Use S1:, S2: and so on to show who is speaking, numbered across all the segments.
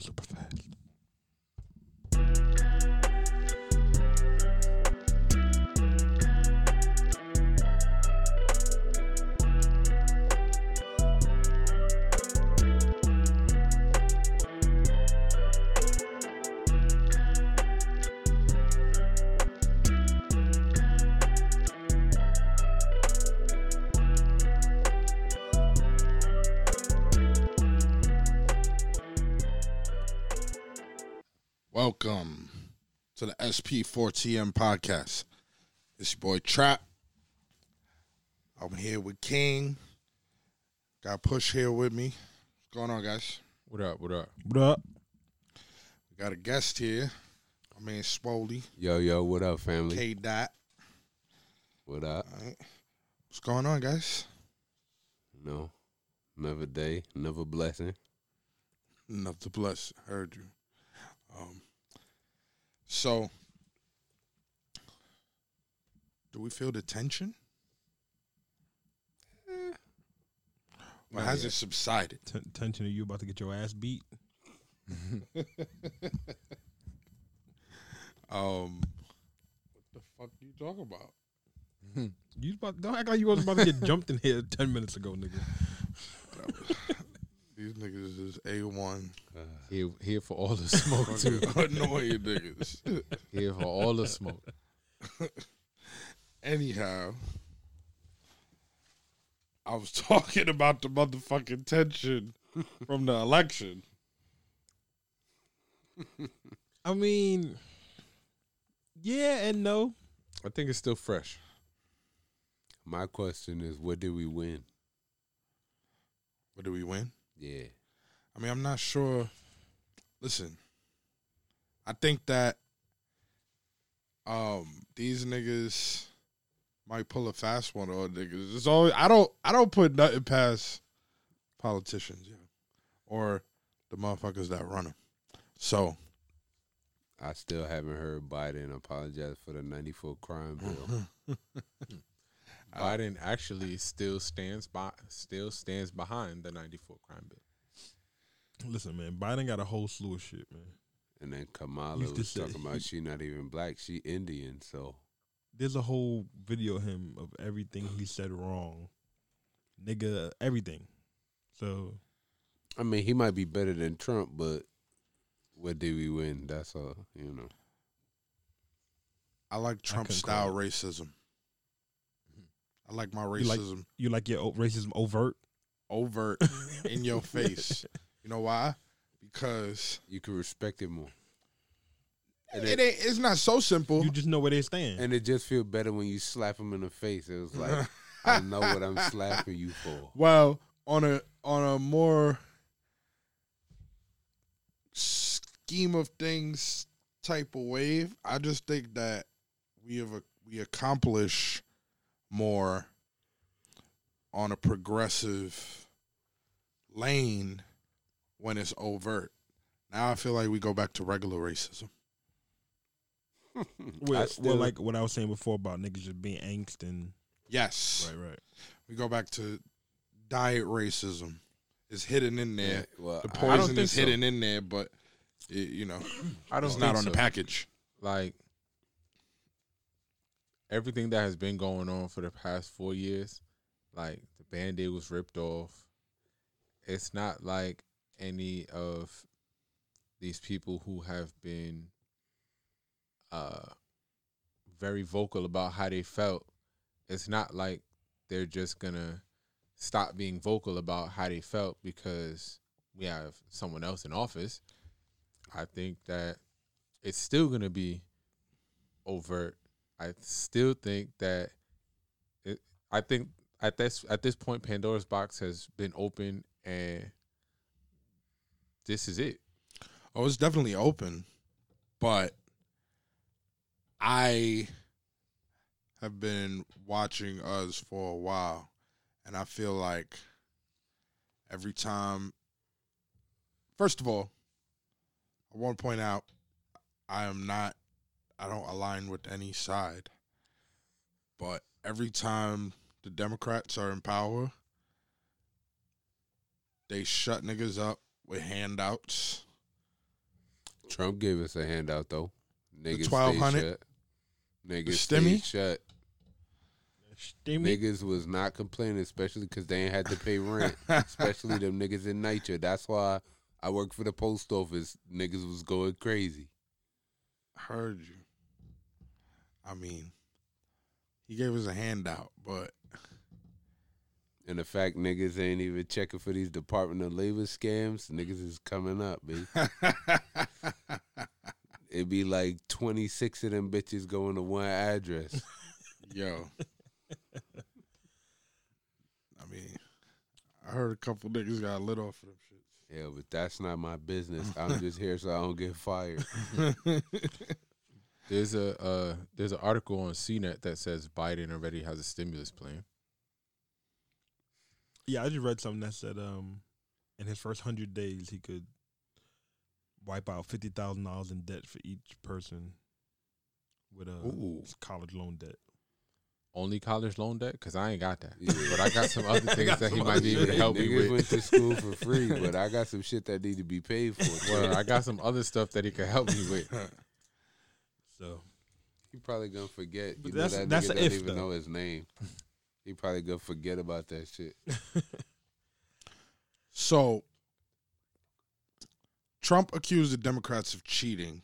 S1: super fast. SP4TM podcast. It's your boy Trap. I'm here with King. Got Push here with me. What's going on, guys?
S2: What up? What up?
S1: What up? We got a guest here. My man Swoley,
S2: Yo, yo, what up, family?
S1: K Dot.
S2: What up?
S1: All right. What's going on, guys?
S2: No, another day, another blessing.
S1: Enough to bless. Heard you. Um, so, do we feel the tension? Or has
S2: yet.
S1: it subsided?
S3: T- tension of you about to get your ass beat.
S1: Um, what the fuck you talking about?
S3: You about don't act like you was about to get jumped in here ten minutes ago, nigga.
S1: These niggas is a one
S2: Here, here for all the smoke too.
S1: annoying niggas.
S2: Here for all the smoke.
S1: Anyhow, I was talking about the motherfucking tension from the election.
S3: I mean, yeah and no.
S2: I think it's still fresh. My question is, what did we win?
S1: What did we win?
S2: Yeah,
S1: I mean, I'm not sure. Listen, I think that um these niggas might pull a fast one on niggas. It's always I don't I don't put nothing past politicians, yeah, or the motherfuckers that run them. So
S2: I still haven't heard Biden apologize for the '94 crime bill.
S4: Uh, Biden actually still stands by still stands behind the 94 crime bill.
S3: Listen, man, Biden got a whole slew of shit, man.
S2: And then Kamala
S3: Used
S2: was
S3: say-
S2: talking about she not even black, she Indian. So
S3: There's a whole video of him of everything he said wrong, nigga, everything. So
S2: I mean, he might be better than Trump, but what did we win? That's all you know.
S1: I like Trump
S3: concur.
S1: style racism. I like my
S3: You like-
S1: racism
S3: you like your o- racism overt?
S1: overt in your face. You know why? Because
S2: You can respect it more. And
S1: it ain't. It's not so simple.
S3: You just know where they stand.
S2: And it just feel better when you slap them in the face. It was like, I know what I'm slapping you for.
S1: Well, on a on a more scheme of things type of wave, I just think that we have a, we accomplish more on a progressive lane when it's overt. Now I feel like we go back to regular racism.
S3: well,
S2: still-
S3: well, like what I was saying before about niggas just being angst and
S1: Yes,
S3: right, right.
S1: we go back to diet racism. It's hidden in there.
S2: Yeah, well,
S1: The
S2: I-
S1: poison
S4: think
S1: is
S4: so.
S1: hidden in there, but it, you know
S4: I don't
S1: it's not on
S4: so.
S1: the package.
S4: Like everything that has been going on for the past four years, like the band-aid was ripped off. It's not like any of these people who have been uh very vocal about how they felt. It's not like they're just gonna stop being vocal about how they felt because we have someone else in office. I think that it's still to be overt. I still think that it, I think at this at this point Pandora's box has been open and this is it.
S1: Oh, it's definitely open, but I have been watching us for a while, and I feel like every time. First of all, I want to point out I am not. I don't align with any side, but every time the Democrats are in power, they shut niggas up with handouts
S2: Trump gave us a handout though. Niggas stayed
S1: 1200?
S2: shut. Niggas
S1: stimmy?
S2: shut.
S3: Steamy.
S2: Niggas was not complaining, especially because they ain't had to pay rent. especially them niggas in nature. That's why I work for the post office. Niggas was going crazy.
S1: Heard you. I mean, he gave us a handout, but
S2: And the fact niggas ain't even checking for these Department of Labor scams, niggas is coming up, baby. It'd be like 26 of them bitches going to one address.
S1: yo, I mean, I heard a couple niggas got lit off for them
S2: yeah, but that's not my business. I'm just here so I don't get fired.
S1: shits.
S4: There's a uh, there's an article on CNET that says Biden already has a stimulus plan.
S3: Yeah, I just read something that said um, in his first hundred days he could wipe out fifty thousand dollars in debt for each person with a
S1: Ooh.
S3: college loan debt.
S4: Only college loan debt? Because I ain't got that.
S2: Yeah.
S4: But I got some other things that he might
S3: other
S4: be able to
S3: shit.
S4: help me
S2: Niggas
S4: with.
S2: went to school for free, but I got some shit that need to be paid for.
S4: Well, I got some other stuff that he could help me with.
S3: So
S2: He probably gonna forget.
S3: But
S2: You know
S3: that's-
S2: that
S3: that's
S2: nigga
S3: a
S2: don't
S3: if,
S2: even
S3: though.
S2: know his name. He probably gonna forget about that shit.
S1: so, Trump accused the Democrats of cheating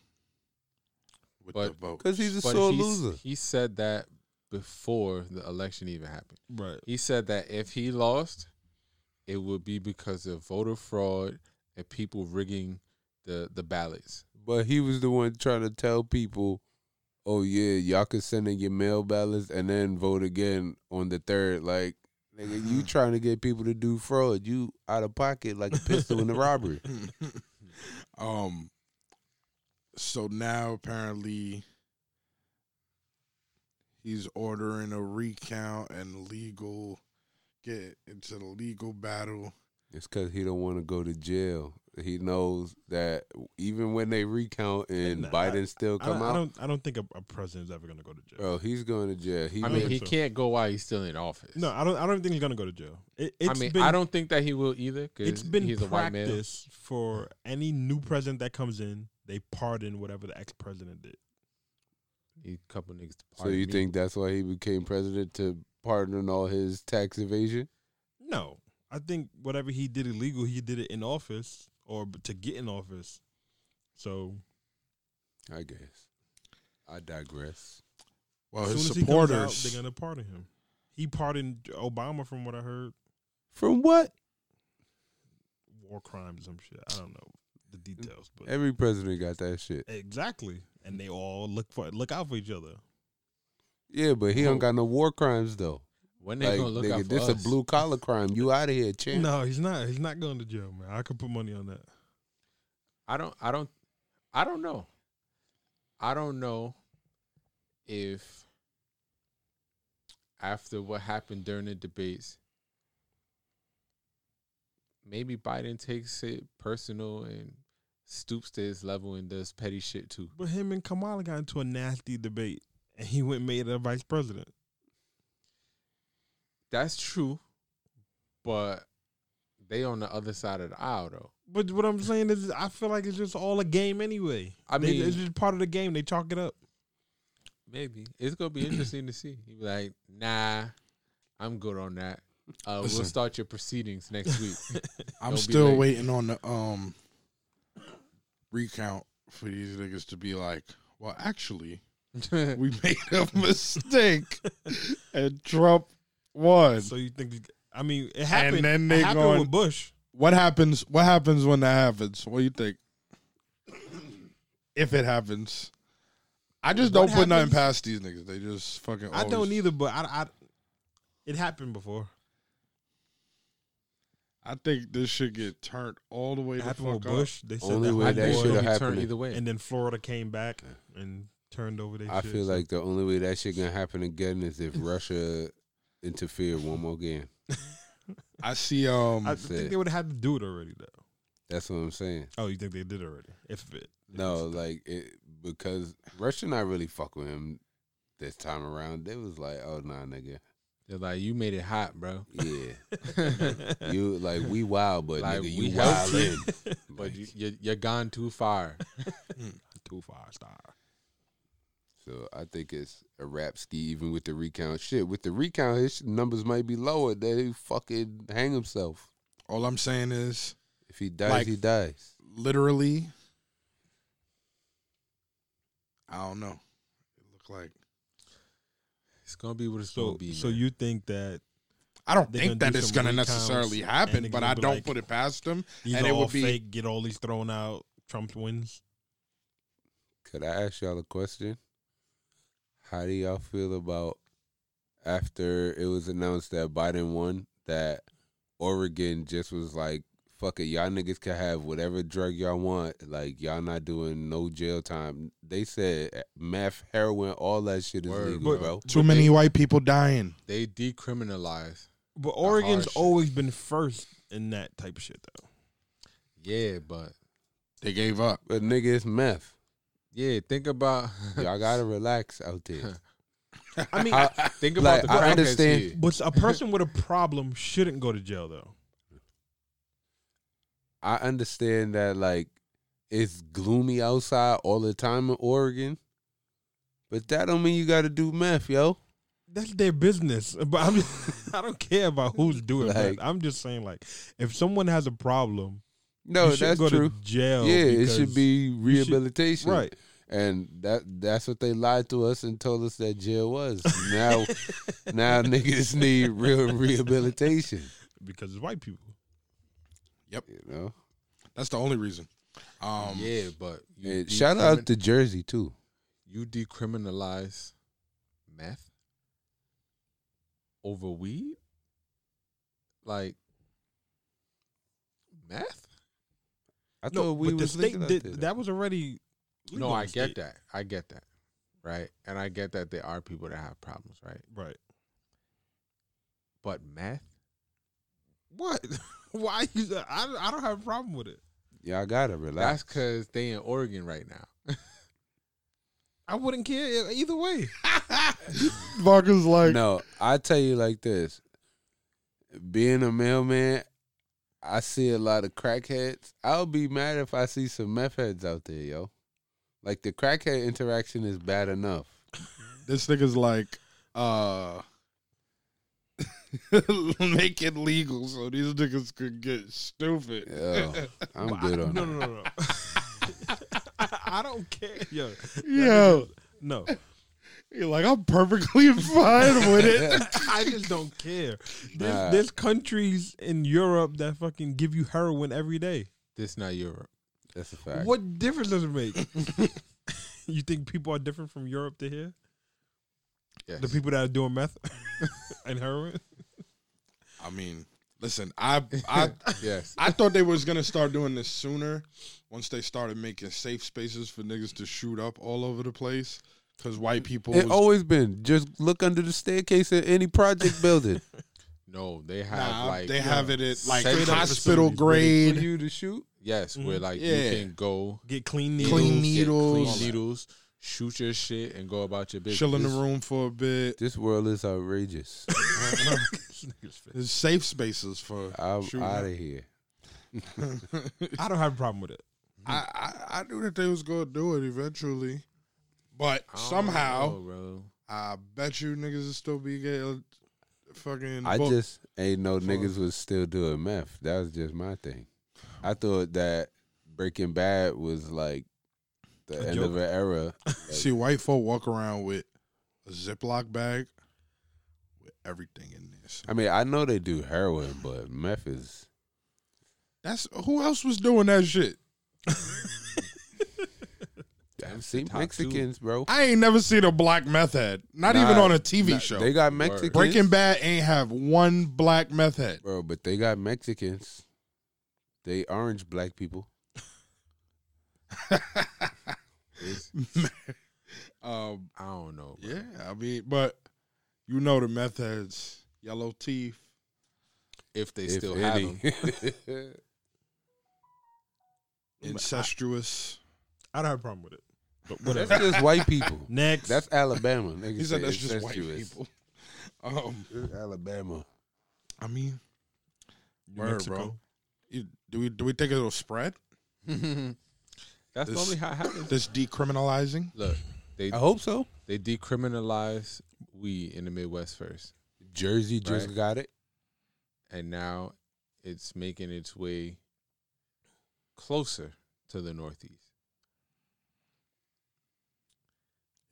S1: with the vote.
S2: Cause he's a
S4: But
S2: sore
S4: he's-
S2: loser.
S4: he said that before the election even happened.
S3: right,
S4: He said that if he lost, it would be because of voter fraud and people rigging the, the ballots.
S2: But he was the one trying to tell people, "Oh yeah, y'all can send in your mail ballots and then vote again on the third. Like, nigga, you trying to get people to do fraud? You out of pocket like a pistol in the robbery.
S1: um. So now apparently he's ordering a recount and legal get into the legal battle.
S2: It's because he don't want to go to jail. He knows that even when they recount and
S3: Nah,
S2: Biden still
S3: I,
S2: come
S3: I
S2: out,
S3: don't. I don't think a, a president's ever gonna go to jail.
S2: Oh, he's going to jail. He
S4: I
S3: I
S4: mean, he
S3: so.
S4: can't go while he's still in office.
S3: No, I don't. I don't think he's gonna go to jail. It, it's
S4: I mean,
S3: been,
S4: I don't think that he will either.
S3: It's
S4: Because
S3: been
S4: he's a white male.
S3: practice for any new president that comes in. They pardon whatever the ex president did.
S4: He a couple niggas. To
S2: so you
S4: me.
S2: think that's why he became president to pardon all his tax evasion?
S3: No, I think whatever he did illegal, he did it in office or b- to get in office. So
S2: I guess. I digress.
S1: Well,
S3: as
S1: his
S3: soon as he comes out,
S1: supporters.
S3: they're gonna pardon him. He pardoned Obama, from what I heard,
S2: From what?
S3: war crimes, some shit. I don't know the details, but
S2: Every president got that shit.
S3: exactly. And they all look for look out for each other.
S2: Yeah, but he don't got no war crimes though.
S4: When they
S2: Like,
S4: gonna look
S2: nigga,
S4: out for
S2: this
S4: us?
S2: a blue collar crime. You out of here, champ.
S3: No, he's not. He's not going to jail, man. I could put money on that.
S4: I don't. I don't. I don't know. I don't know if after what happened during the debates, maybe Biden takes it personal and stoops to his level and does petty shit too.
S3: But him and Kamala got into a nasty debate, and he went and made a vice president.
S4: That's true, but they on the other side of the aisle though.
S3: But what I'm saying is, I feel like it's just all a game anyway.
S4: I
S3: They-
S4: mean-
S3: it's just part of the game. They chalk it up.
S4: Maybe it's gonna be interesting to see. He be like, "Nah, I'm good on that. Uh,
S1: Listen.
S4: we'll start your proceedings next week."
S1: I'm still
S4: late.
S1: waiting on the um recount for these niggas to be like, well, actually, we made a mistake and Trump won.
S3: So you think? I mean, it happened.
S1: And then they
S3: it happened
S1: going-
S3: with Bush.
S1: What happens? What happens when that happens? What do you think? If it happens, I just
S3: What
S1: don't put nothing past these niggas. They just fucking.
S3: I don't either, but I, I, it happened before.
S1: I think this should get turned all the way
S3: It
S1: the
S3: happened
S1: fuck
S3: with
S1: up.
S3: Bush. They said
S2: Only
S3: that
S2: way that should
S4: it'll
S2: have happened.
S4: turned either way.
S3: and then Florida came back and turned over their
S2: I
S3: shit,
S2: feel like the only way that shit gonna happen again is if Russia interfered one more game.
S1: I see. Um,
S3: I think they would have had to do it already, though.
S2: That's what I'm saying.
S3: Oh, you think they did already? If it,
S2: No, like it because Russia not really fuck with him this time around. They was like, oh nah, nigga,
S4: They're like, "You made it hot, bro."
S2: yeah, you like we wild, but
S4: Like,
S2: nigga, you
S4: helped
S2: wild
S4: you.
S2: in.
S4: But you, you you're gone too far.
S2: So I think it's a rap ski, even with the recount. Shit, with the recount, his numbers might be lower. They fucking hang himself.
S1: All I'm saying is,
S2: If he dies,
S1: Like-
S2: he dies.
S1: literally, I don't know. It looked like
S4: It's gonna be what it's
S3: So,
S4: gonna be.
S3: so
S4: man.
S3: you think that
S1: I don't think that
S3: do
S1: it's gonna necessarily happen, but I don't
S3: like-
S1: put it past them.
S3: these
S1: And
S3: are
S1: it would be-
S3: fake, get all these thrown out, Trump wins?
S2: Could I ask y'all a question? How do y'all feel about after it was announced that Biden won that Oregon just was like, fuck it, y'all niggas can have whatever drug y'all want. Like y'all not doing no jail time. They said eh, meth, heroin, all that shit is
S4: Word,
S2: legal,
S3: But-
S2: bro.
S1: Too many
S4: they-
S1: white people dying.
S4: they decriminalize.
S3: But Oregon's
S4: shit.
S3: always been first in that type of shit, though.
S4: Yeah, but
S1: They gave up.
S2: But nigga, it's meth.
S4: Yeah, think about
S2: Y'all gotta relax out there.
S3: I mean,
S2: I-
S4: think about
S2: Like,
S4: the
S2: I understand-
S4: here.
S3: but a person with a problem shouldn't go to jail, though.
S2: I understand that like it's gloomy outside all the time in Oregon, but that don't mean you got to do meth, yo.
S3: That's their business. But I'm I don't care about who's doing
S2: Like-
S3: that. I'm just saying, like, if someone has a problem,
S2: No,
S3: you shouldn't
S2: that's
S3: go
S2: true.
S3: to jail.
S2: Yeah, it should be
S3: should-
S2: rehabilitation,
S3: right.
S2: And that that's what they lied to us and told us that jail was. Now, now niggas need real rehabilitation.
S3: because it's white people. Yep.
S2: You know.
S1: That's the only reason. Um,
S4: yeah, but you
S2: And shout out to Jersey too.
S4: you decriminalize meth over weed, like meth.
S2: I thought
S3: No,
S2: we
S3: but the
S2: was
S3: state
S2: legal
S3: did,
S2: there.
S3: that was already.
S4: No, I get
S3: state.
S4: that. I get that. Right, and I get that there are people that have problems. Right,
S3: Right.
S4: but meth.
S3: What? Why? You, I I don't have a problem with it.
S2: Y'all gotta relax.
S4: That's because they in Oregon right now.
S3: I wouldn't care either way.
S1: Marcus like,
S2: no, I tell you like this. Being a mailman, I see a lot of crackheads. I'll be mad if I see some meth heads out there, yo. Like the crackhead interaction is bad enough.
S1: this nigga's like, uh, make it legal so these niggas could get stupid.
S2: Yo, I'm
S3: But
S2: good
S3: I,
S2: on
S3: no,
S2: that.
S3: no, no, no. I, I don't care. Yo,
S1: Yo,
S3: no,
S1: you're like, I'm perfectly fine with it.
S3: I just don't care. There's,
S2: Nah.
S3: there's countries in Europe that fucking give you heroin every day.
S4: This not Europe.
S2: That's a fact.
S3: What difference does it make? you think people are different from Europe to here?
S4: Yes.
S3: The people that are doing meth and heroin?
S1: I mean, listen, I, I,
S4: yes.
S1: I thought they was gonna start doing this sooner. Once they started making safe spaces for niggas to shoot up all over the place, because white people.
S2: It
S1: was-
S2: always been just look under the staircase in any project building
S4: No, they have
S1: Nah,
S4: like
S1: they have it at like
S4: Straight
S1: hospital
S3: facilities where they-
S2: for
S1: grade.
S2: you to shoot.
S4: Yes, where
S3: Mhm.
S4: like
S1: Yeah.
S4: you can go
S3: Get clean
S1: Clean
S3: needles.
S1: needles.
S4: get clean needles, shoot your shit, and go about your business.
S1: chill in the room for a bit.
S2: This world is outrageous.
S1: There's safe spaces for
S2: I'm out of here.
S3: I don't have a problem with it.
S1: I, I I knew that they was gonna do it eventually, but
S4: I
S1: somehow
S4: know, bro.
S1: I bet you niggas will still be getting fucking.
S2: I
S1: booked.
S2: just ain't
S1: no
S2: niggas was still doing meth. That was just my thing. I thought that Breaking Bad was like the
S3: A
S2: end
S3: joke.
S2: of an era.
S1: see white folk walk around with a Ziploc bag with everything in this.
S2: I mean, I know they do heroin, but meth is
S1: that's who else was doing that shit.
S2: I've seen
S4: top two.
S2: Mexicans, bro.
S1: I ain't never seen a black meth head. Not
S2: Nah,
S1: even on a TV
S2: Nah,
S1: show.
S2: They got Mexicans,
S1: Breaking Bad ain't have one black meth head.
S2: bro, but they got Mexicans. They orange black people.
S1: Um,
S4: I don't know. Bro.
S1: yeah, I mean, but you know the methods. yellow teeth.
S4: If they
S2: if
S4: still have them.
S1: incestuous.
S3: I don't have a problem with it. But
S2: That's
S3: whatever.
S2: just white people.
S3: Next.
S2: That's Alabama. Niggas
S1: He said that's just white people. Um,
S2: Alabama.
S1: I mean,
S3: New
S1: word,
S3: Mexico.
S1: bro. you, do we do we think it'll spread
S4: That's
S1: This-
S4: normally how it happens.
S1: this decriminalizing?
S4: Look, They
S2: I hope so.
S4: they decriminalized weed in the Midwest first,
S2: Jersey just
S4: Right.
S2: got it.
S4: and now it's making its way closer to the Northeast.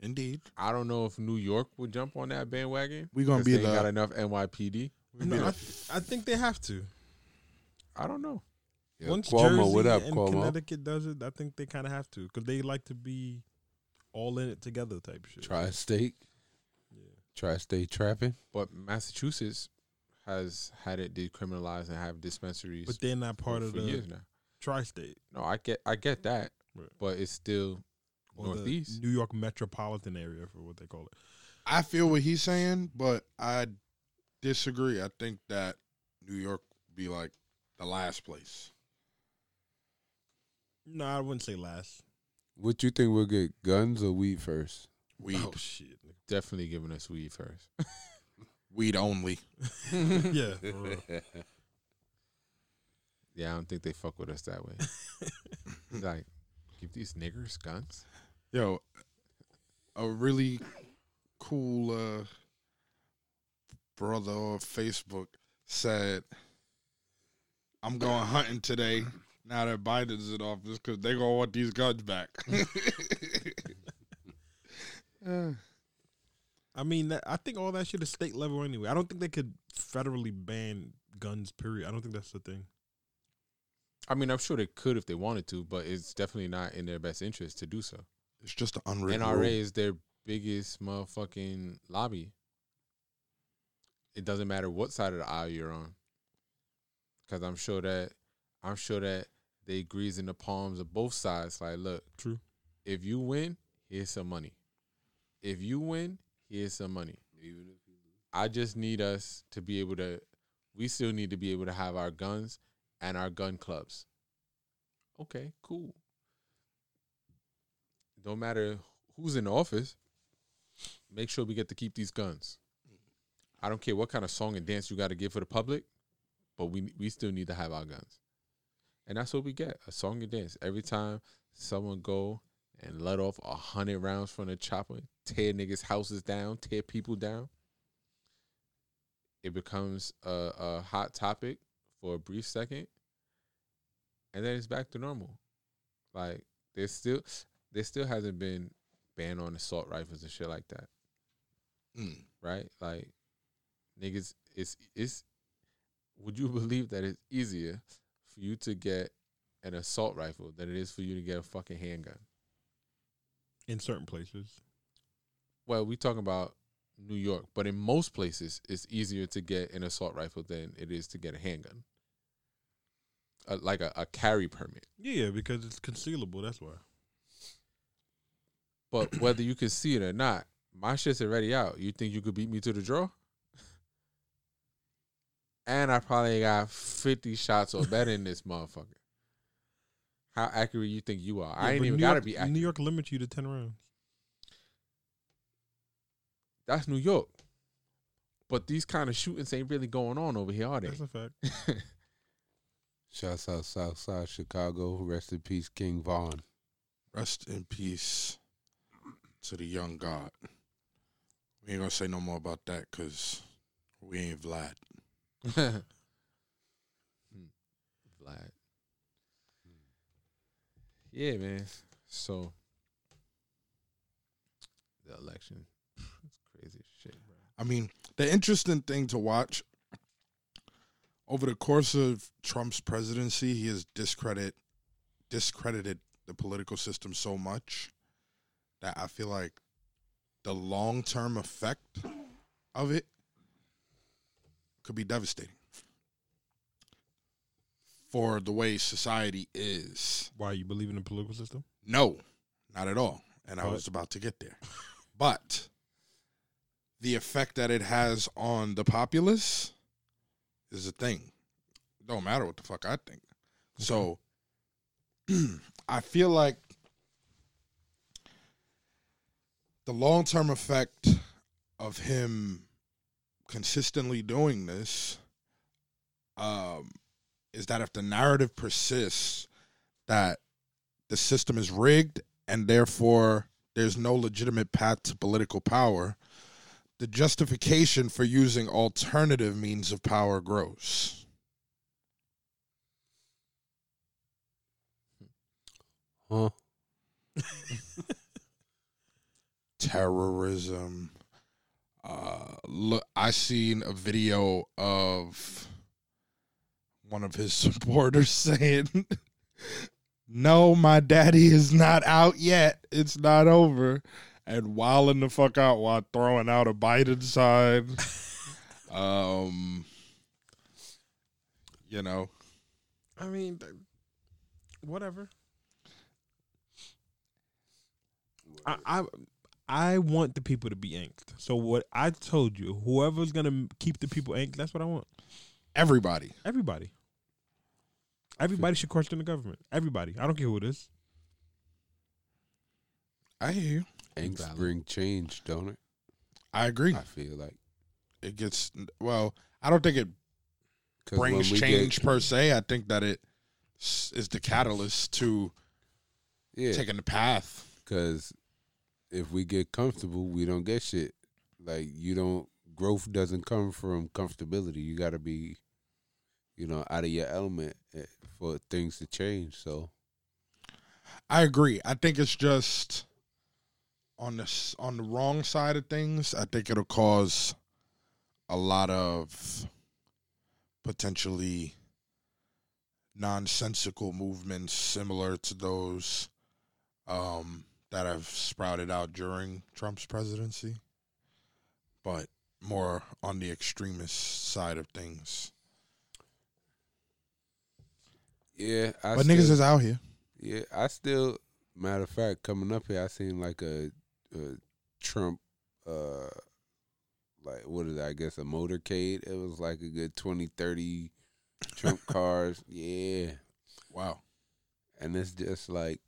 S1: Indeed.
S4: I don't know if New York would jump on that bandwagon.
S1: We're gonna
S4: 'cause
S1: be
S4: they ain't
S1: the-
S4: got enough NYPD.
S3: No, I, th- I think they have to.
S4: I don't know.
S2: Yeah,
S3: Once
S2: Cuomo,
S3: Jersey
S2: what up,
S3: and
S2: Cuomo?
S3: Connecticut does it, I think they kind of have to because they like to be all in it together type shit.
S2: Tri-state,
S3: Yeah.
S2: tri-state trapping.
S4: But Massachusetts has had it decriminalized and have dispensaries
S3: But they're not part
S4: for,
S3: of
S4: for
S3: the
S4: years now.
S3: tri-state
S4: No, I get I get that,
S3: Right.
S4: but it's still
S3: or
S4: Northeast.
S3: the New York metropolitan area for what they call it.
S1: I feel what he's saying, but I disagree. I think that New York be like the last place.
S3: No, I wouldn't say last.
S2: What you think we'll get? Guns or weed first?
S1: Weed,
S3: Oh shit.
S4: Definitely giving us weed first.
S1: weed only.
S3: yeah. for real.
S4: yeah, I don't think they fuck with us that way. like, give these niggers guns.
S1: Yo, a really cool uh, brother on Facebook said, "I'm going hunting today." Now that Biden's in office, because they're gonna want these guns back. Uh,
S3: I mean, that, I think all that shit is state level anyway. I don't think they could federally ban guns. Period. I don't think that's the thing.
S4: I mean, I'm sure they could if they wanted to, but it's definitely not in their best interest to do so.
S1: it's just an unwritten
S4: NRA
S1: rule.
S4: is their biggest motherfucking lobby. It doesn't matter what side of the aisle you're on, because I'm sure that I'm sure that they grease in the palms of both sides. Like, look,
S3: True.
S4: if you win, here's some money. If you win, here's some money. I just need us to be able to. We still need to be able to have our guns and our gun clubs. Okay, cool. Don't matter who's in office. Make sure we get to keep these guns. I don't care what kind of song and dance you got to give for the public, but we we still need to have our guns, and that's what we get: a song and dance every time someone go and let off a hundred rounds from the chopper, tear niggas' houses down, tear people down. It becomes a, a hot topic for a brief second, and then it's back to normal. Like there's still there still hasn't been ban on assault rifles and shit like that,
S1: Mm.
S4: right? Like niggas, it's it's. Would you believe that it's easier for you to get an assault rifle than it is for you to get a fucking handgun?
S3: In certain places,
S4: Well, we talking about New York, but in most places, it's easier to get an assault rifle than it is to get a handgun, uh, like a, a carry permit.
S3: yeah, because it's concealable. That's why.
S4: But whether you can see it or not, my shit's already out. You think you could beat me to the draw? And I probably got fifty shots or better in this motherfucker. How accurate you think you are? I
S3: Yeah,
S4: ain't even
S3: New
S4: gotta
S3: York-
S4: be accurate.
S3: New York limits you to ten rounds.
S4: That's New York. But these kind of shootings ain't really going on over here, are they?
S3: That's a fact.
S2: Shouts out Southside Chicago. Rest in peace, King Von.
S1: Rest in peace to the young God. We ain't gonna say no more about that because we ain't Vlad.
S4: Vlad. Yeah, man. So the election, it's crazy shit, bro.
S1: I mean, the interesting thing to watch over the course of Trump's presidency, he has discredit discredited the political system so much that I feel like the long term effect of it could be devastating for the way society is.
S3: Why you believe in the political system?
S1: No, not at all. And I was about to get there. But the effect that it has on the populace is a thing. Don't matter what the fuck I think. So I feel like the long term effect of him consistently doing this um, is that if the narrative persists that the system is rigged and therefore there's no legitimate path to political power, the justification for using alternative means of power grows.
S2: Huh?
S1: terrorism. Uh, look, I seen a video of one of his supporters saying, "No, my daddy is not out yet. It's not over," and wilding the fuck out while throwing out a Biden sign. um, you know,
S3: I mean, whatever. I, I I want the people to be inked. So what I told you, whoever's gonna keep the people inked, that's what I want.
S1: everybody.
S3: Everybody. Everybody should question the government. Everybody. I don't care who it is.
S1: I hear you.
S2: Angst
S4: Valid.
S2: bring change, don't it?
S1: I agree.
S2: I feel like
S1: It gets well. I don't think it brings
S2: we get-
S1: change per se. I think that it is the catalyst to
S2: yeah,
S1: taking the path.
S2: because if we get comfortable, we don't get shit. Like you don't growth doesn't come from comfortability. You got to be, you know, out of your element eh, for things to change. So
S1: I agree. I think it's just on this on the wrong side of things. I think it'll cause a lot of potentially nonsensical movements similar to those um, that have sprouted out during Trump's presidency, but more on the extremist side of things.
S2: yeah, I
S1: but
S2: still,
S1: niggas is out here.
S2: yeah, I still. Matter of fact, coming up here, I seen like a, a Trump, uh, like what is that? I guess a motorcade. It was like a good 20, 30 Trump cars. Yeah.
S1: Wow.
S2: and it's just like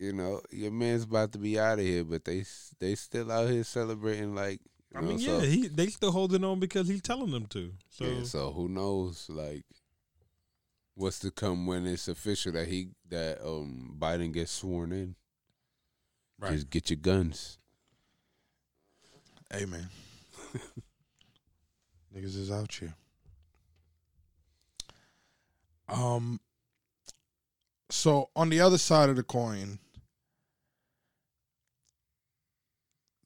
S2: you know your man's about to be out of here but they they still out here celebrating like you
S3: I
S2: know,
S3: mean,
S2: so,
S3: yeah, he they still holding on because he's telling them to. So,
S2: yeah, so who knows like what's to come when it's official that he that um Biden gets sworn in
S1: Right.
S2: just get your guns
S1: Hey man. Niggas is out here. Um so on the other side of the coin,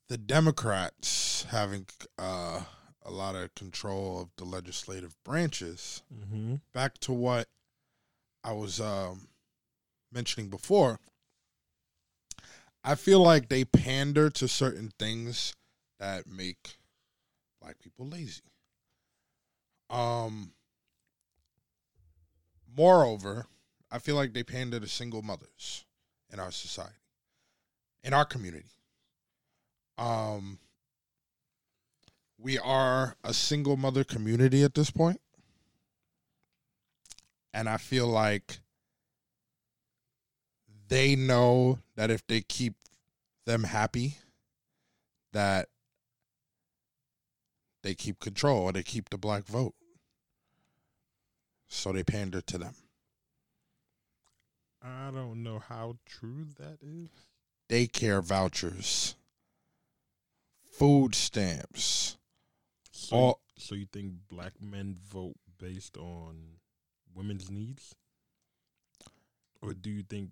S1: the Democrats having uh a lot of control of the legislative branches.
S3: hmm
S1: Back to what I was um mentioning before. I feel like they pander to certain things that make black people lazy. Um moreover, I feel like they pander to single mothers in our society, in our community. Um we are a single mother community at this point. And I feel like they know that if they keep them happy, that they keep control or they keep the black vote. So they pander to them.
S3: I don't know how true that is.
S1: Daycare vouchers, food stamps,
S3: So,
S1: all
S3: so you think black men vote based on women's needs, or do you think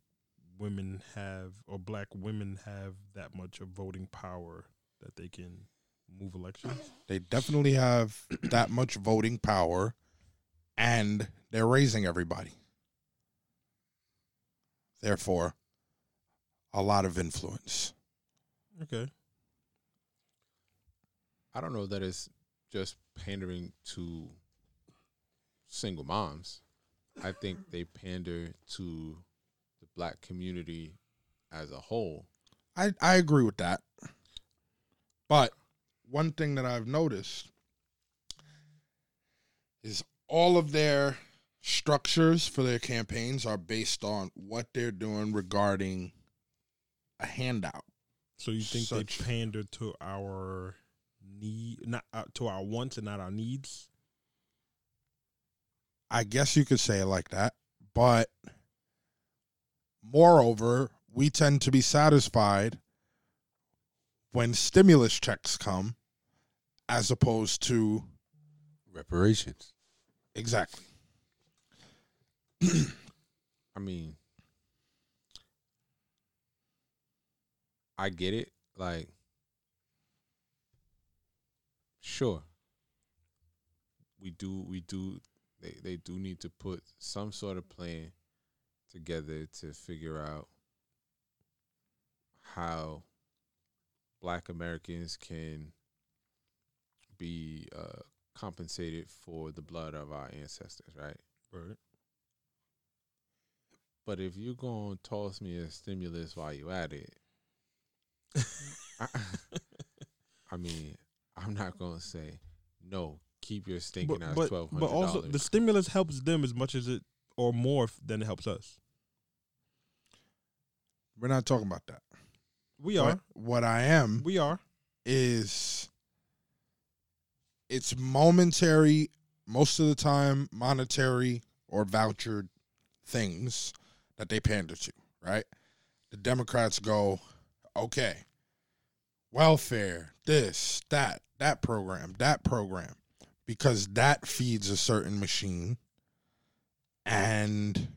S3: women have or black women have that much of voting power that they can move elections?
S1: they definitely have that much voting power and they're raising everybody. Therefore, a lot of influence.
S3: Okay.
S4: I don't know that it's just pandering to single moms. I think they pander to the black community as a whole.
S1: I, I agree with that. But one thing that I've noticed is all of their structures for their campaigns are based on what they're doing regarding a handout.
S3: So you think
S1: Such-
S3: they pander to our need, not uh, to our wants and not our needs?
S1: I guess you could say it like that. But moreover, we tend to be satisfied when stimulus checks come as opposed to
S2: Reparations.
S1: exactly.
S4: I mean, I get it. Like, sure, we do. We do. They they do need to put some sort of plan together to figure out how Black Americans can be uh, compensated for the blood of our ancestors, right?
S3: Right.
S4: But if you're gonna toss me a stimulus while you at it, I, I mean, I'm not gonna say no. Keep your stinking
S3: But
S4: ass
S3: but,
S4: twelve
S3: but also the stimulus helps them as much as it or more than it helps us.
S1: We're not talking about that.
S3: We are.
S1: What, what I am
S3: We are.
S1: is it's momentary, most of the time, monetary or vouchered things that they pander to, right? The Democrats go, okay, welfare, this, that, that program, that program, because that feeds a certain machine and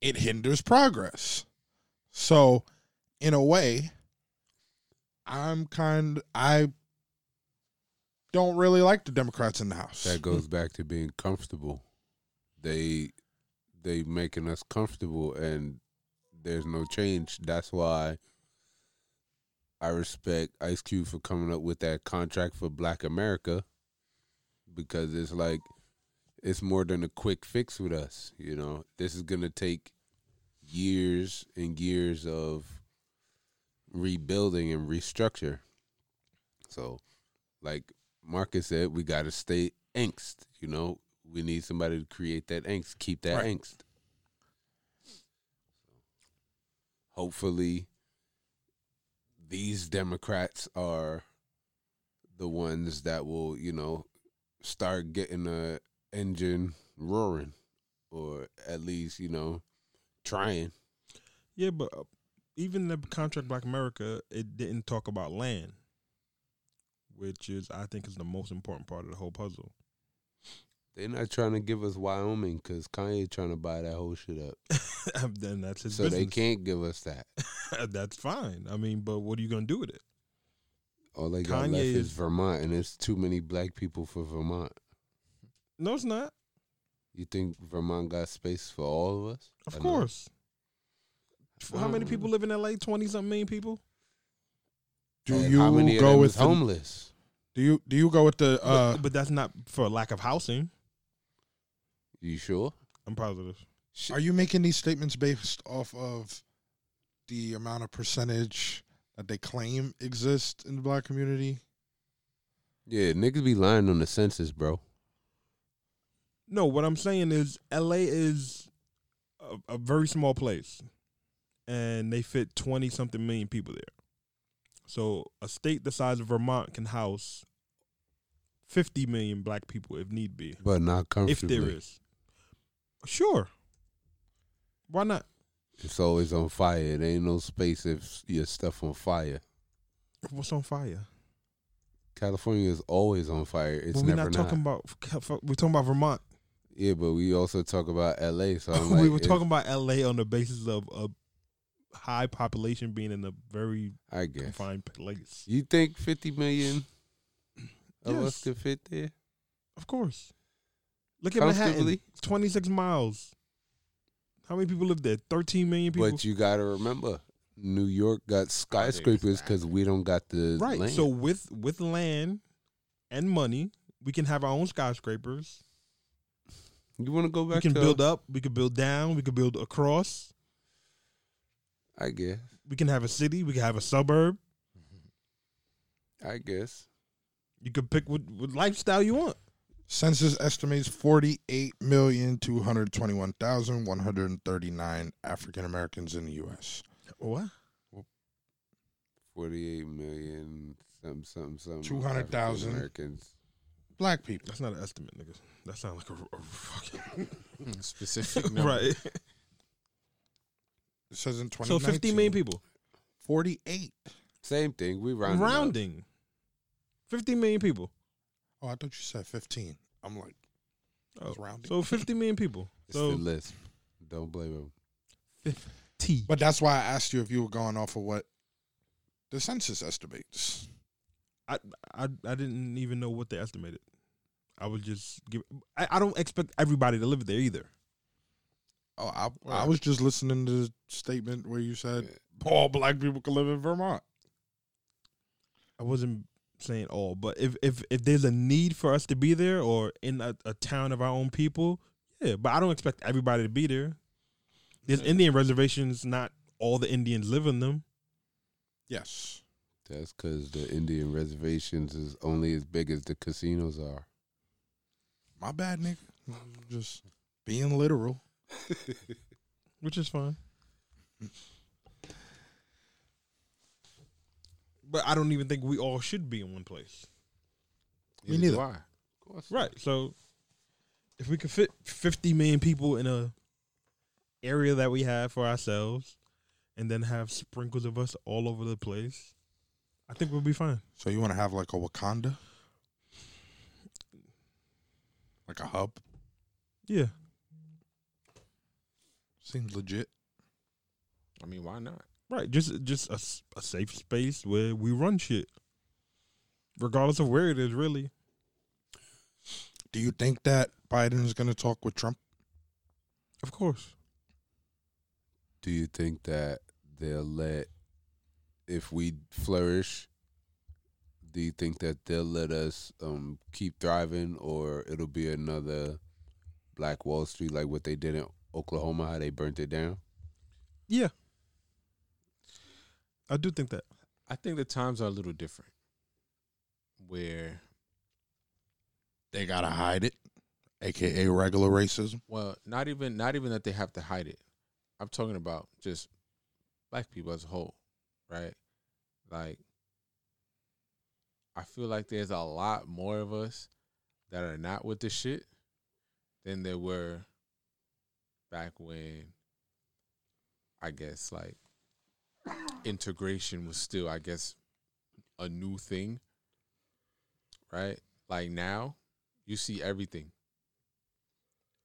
S1: it hinders progress. So, in a way, I'm kind I don't really like the Democrats in the House.
S2: That goes back to being comfortable. They they making us comfortable and there's no change. That's why I respect Ice Cube for coming up with that contract for Black America because it's like it's more than a quick fix with us, you know. This is going to take years and years of rebuilding and restructure. So, like Marcus said, we got to stay angst. You know, we need somebody to create that angst, keep that
S1: Right.
S2: angst. Hopefully, these Democrats are the ones that will, you know, start getting the engine roaring, or at least, you know, trying.
S3: Yeah, but even the contract Black America, it didn't talk about land, which is I think is the most important part of the whole puzzle.
S2: They're not trying to give us Wyoming because Kanye trying to buy that whole shit up.
S3: then that's his
S2: so
S3: business.
S2: they can't give us that.
S3: that's fine. I mean, but what are you gonna do with it?
S2: All they got
S3: Kanye
S2: left is
S3: is-
S2: Vermont, and it's too many black people for Vermont.
S3: No, it's not.
S2: You think Vermont got space for all of us?
S3: Of
S2: I know.
S3: course. How many
S2: Uh,
S3: people live in LA? Twenty something million people.
S1: do
S2: And
S1: you
S2: how many of
S1: go
S2: them
S1: with
S2: is
S1: the,
S2: homeless?
S1: Do you do you go with the uh
S3: but, but that's not for lack of housing.
S2: You sure?
S3: I'm positive.
S2: Sh-
S1: are you making these statements based off of the amount of percentage that they claim exist in the black community?
S2: Yeah, niggas be lying on the census, bro.
S3: No, what I'm saying is LA is a, a very small place, and they fit twenty something million people there. So a state the size of Vermont can house fifty million black people if need be,
S2: But not comfortably.
S3: if there is. Sure. Why not?
S2: It's always on fire. There ain't no space if your stuff on fire.
S3: What's on fire?
S2: California is always on fire. It's
S3: but we're not talking about. We're talking about Vermont.
S2: Yeah, but we also talk about L.A. So I'm
S3: we
S2: like,
S3: were talking about LA on the basis of a high population being in a very
S2: I guess.
S3: confined place.
S2: You think 50 million of us
S3: Yes.
S2: could fit there?
S3: Of course. Look at Manhattan.
S2: Comfortably?
S3: 26 miles. How many people live there? 13 million people.
S2: But you got to remember, New York got skyscrapers because we don't got the
S3: right.
S2: land.
S3: So with with land and money, we can have our own skyscrapers.
S2: you want to go back?
S3: We can
S2: to
S3: build up. We can build down. We can build across.
S2: I guess.
S3: We can have a city. We can have a suburb.
S2: I guess.
S3: You can pick what, what lifestyle you want.
S1: Census estimates forty eight million two hundred twenty one thousand one hundred and thirty nine African Americans in the US.
S3: What?
S2: 48 million, something, something, something.
S1: 200,000.
S2: Americans.
S1: Black people.
S3: That's not an estimate, nigga. That sounds like a, a fucking
S4: specific number.
S3: right.
S1: It says in
S3: So 50 million people.
S1: 48.
S2: Same thing. We round
S3: Rounding. 50 million people.
S1: Oh, I thought you said 15. I'm like, I
S3: Oh,
S1: was rounding.
S3: so 50 million people.
S2: It's the
S3: So
S2: list. Don't blame him.
S3: 50.
S1: but that's why I asked you if you were going off of what the census estimates.
S3: I, I I didn't even know what they estimated. I was just give. I, I don't expect everybody to live there either.
S1: Oh, I, I was just listening to the statement where you said all black people can live in Vermont.
S3: I wasn't saying all, but if if if there's a need for us to be there or in a, a town of our own people, yeah. But I don't expect everybody to be there. There's
S4: Yeah.
S3: Indian reservations. Not all the Indians live in them.
S1: Yes.
S2: That's because the Indian reservations is only as big as the casinos are.
S1: My bad, nigga. Just being literal.
S3: which is fine. Mm. But I don't even think we all should be in one place.
S1: Me
S4: Neither do
S1: neither.
S4: I.
S2: Of course.
S3: Right. So if we could fit 50 million people in a area that we have for ourselves and then have sprinkles of us all over the place, I think we'll be fine.
S1: So you want to have like a Wakanda? Like a hub?
S3: Yeah.
S1: Seems legit.
S4: I mean, why not?
S3: Right. Just just a, s- a safe space where we run shit. Regardless of where it is, really.
S1: Do you think that Biden is going to talk with Trump?
S3: Of course.
S2: Do you think that they'll let, if we flourish, do you think that they'll let us um, keep thriving or it'll be another Black Wall Street like what they did in Oklahoma, how they burnt it down?
S3: Yeah. I do think that.
S4: I think the times are a little different. Where,
S1: They got to hide it, aka regular racism.
S4: well, not even not even that they have to hide it. I'm talking about just black people as a whole, right? Like, I feel like there's a lot more of us that are not with the shit than there were back when I guess like integration was still, I guess, a new thing. Right? Like now, you see everything.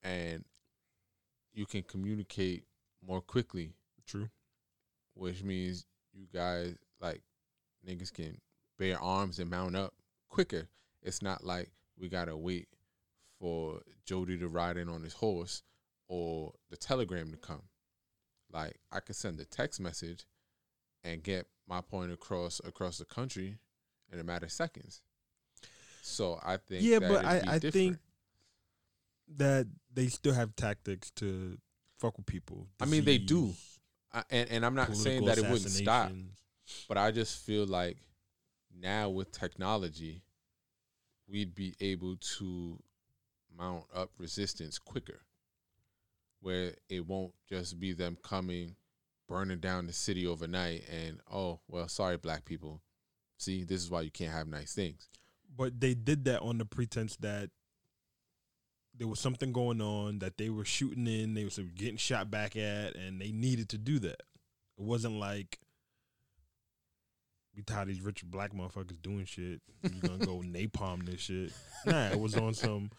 S4: And you can communicate more quickly,
S3: True.
S4: which means you guys like niggas can bear arms and mount up quicker. It's not like we gotta wait for Jody to ride in on his horse or the telegram to come. Like I could send a text message and get my point across across the country in a matter of seconds. So I think
S3: Yeah, but I- I
S4: different.
S3: think That they still have tactics to fuck with people.
S4: I mean, they do. I, and and I'm not saying that it wouldn't stop, but I just feel like now with technology, we'd be able to mount up resistance quicker, where it won't just be them coming, burning down the city overnight, and oh well, sorry, black people. See, this is why you can't have nice things.
S3: But they did that on the pretense that there was something going on that they were shooting in, they was getting shot back at, and they needed to do that. It wasn't like we tired of these rich black motherfuckers doing shit. You gonna go napalm this shit? Nah, it was on some.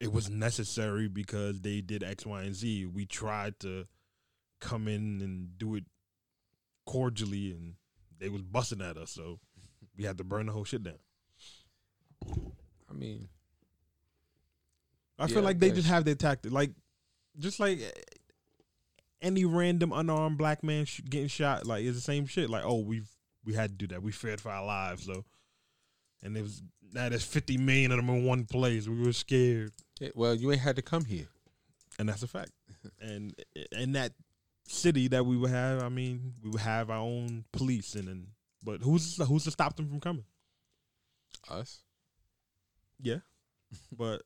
S3: It was necessary because they did X, Y, and Z. We tried to come in and do it cordially, and they was busting at us, so we had to burn the whole shit down.
S4: I mean,
S3: I
S4: Yeah,
S3: feel like they just have their tactic, like just like eh, any random unarmed black man sh- getting shot. Like it's the same shit. Like oh, we've we had to do that. We feared for our lives, though. And it was now there's 50 million of them in one place. We were scared,
S4: yeah, well, you ain't had to come here.
S3: and that's a fact. and and that city that we would have, I mean, we would have our own police, and then but who's who's to stop them from coming?
S4: Us.
S3: Yeah, but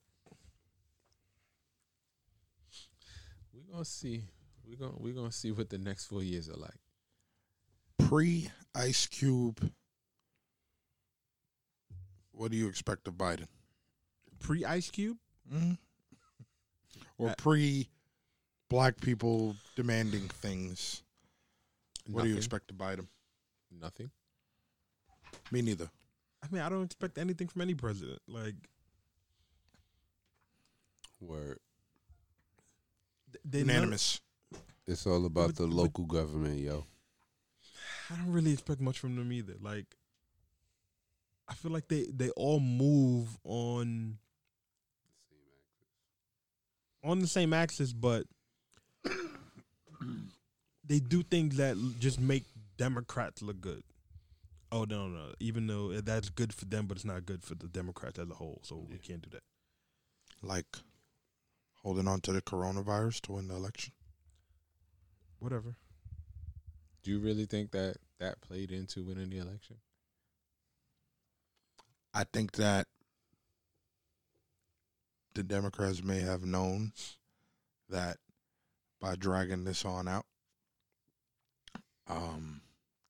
S4: we're gonna see. We're gonna we're gonna see what the next four years are like.
S1: Pre Ice Cube, what do you expect of Biden?
S3: pre Ice Cube.
S1: Mm? Or
S3: Uh,
S1: pre black people demanding things What do you expect to bite them?
S4: Nothing.
S1: Me neither.
S3: I mean, I don't expect anything from any president. Like
S2: Word.
S3: th- they
S1: Unanimous.
S2: It's all about
S3: But-
S2: the
S3: but-
S2: local government, yo.
S3: I don't really expect much from them either. Like, I feel like they they all move on on the same axis, but they do things that just make Democrats look good. Oh no, no! Even though that's good for them, but it's not good for the Democrats as a whole. So we can't do that.
S1: Like holding on to the coronavirus to win the election.
S3: Whatever.
S4: Do you really think that that played into winning the election?
S1: I think that the Democrats may have known that by dragging this on out, um,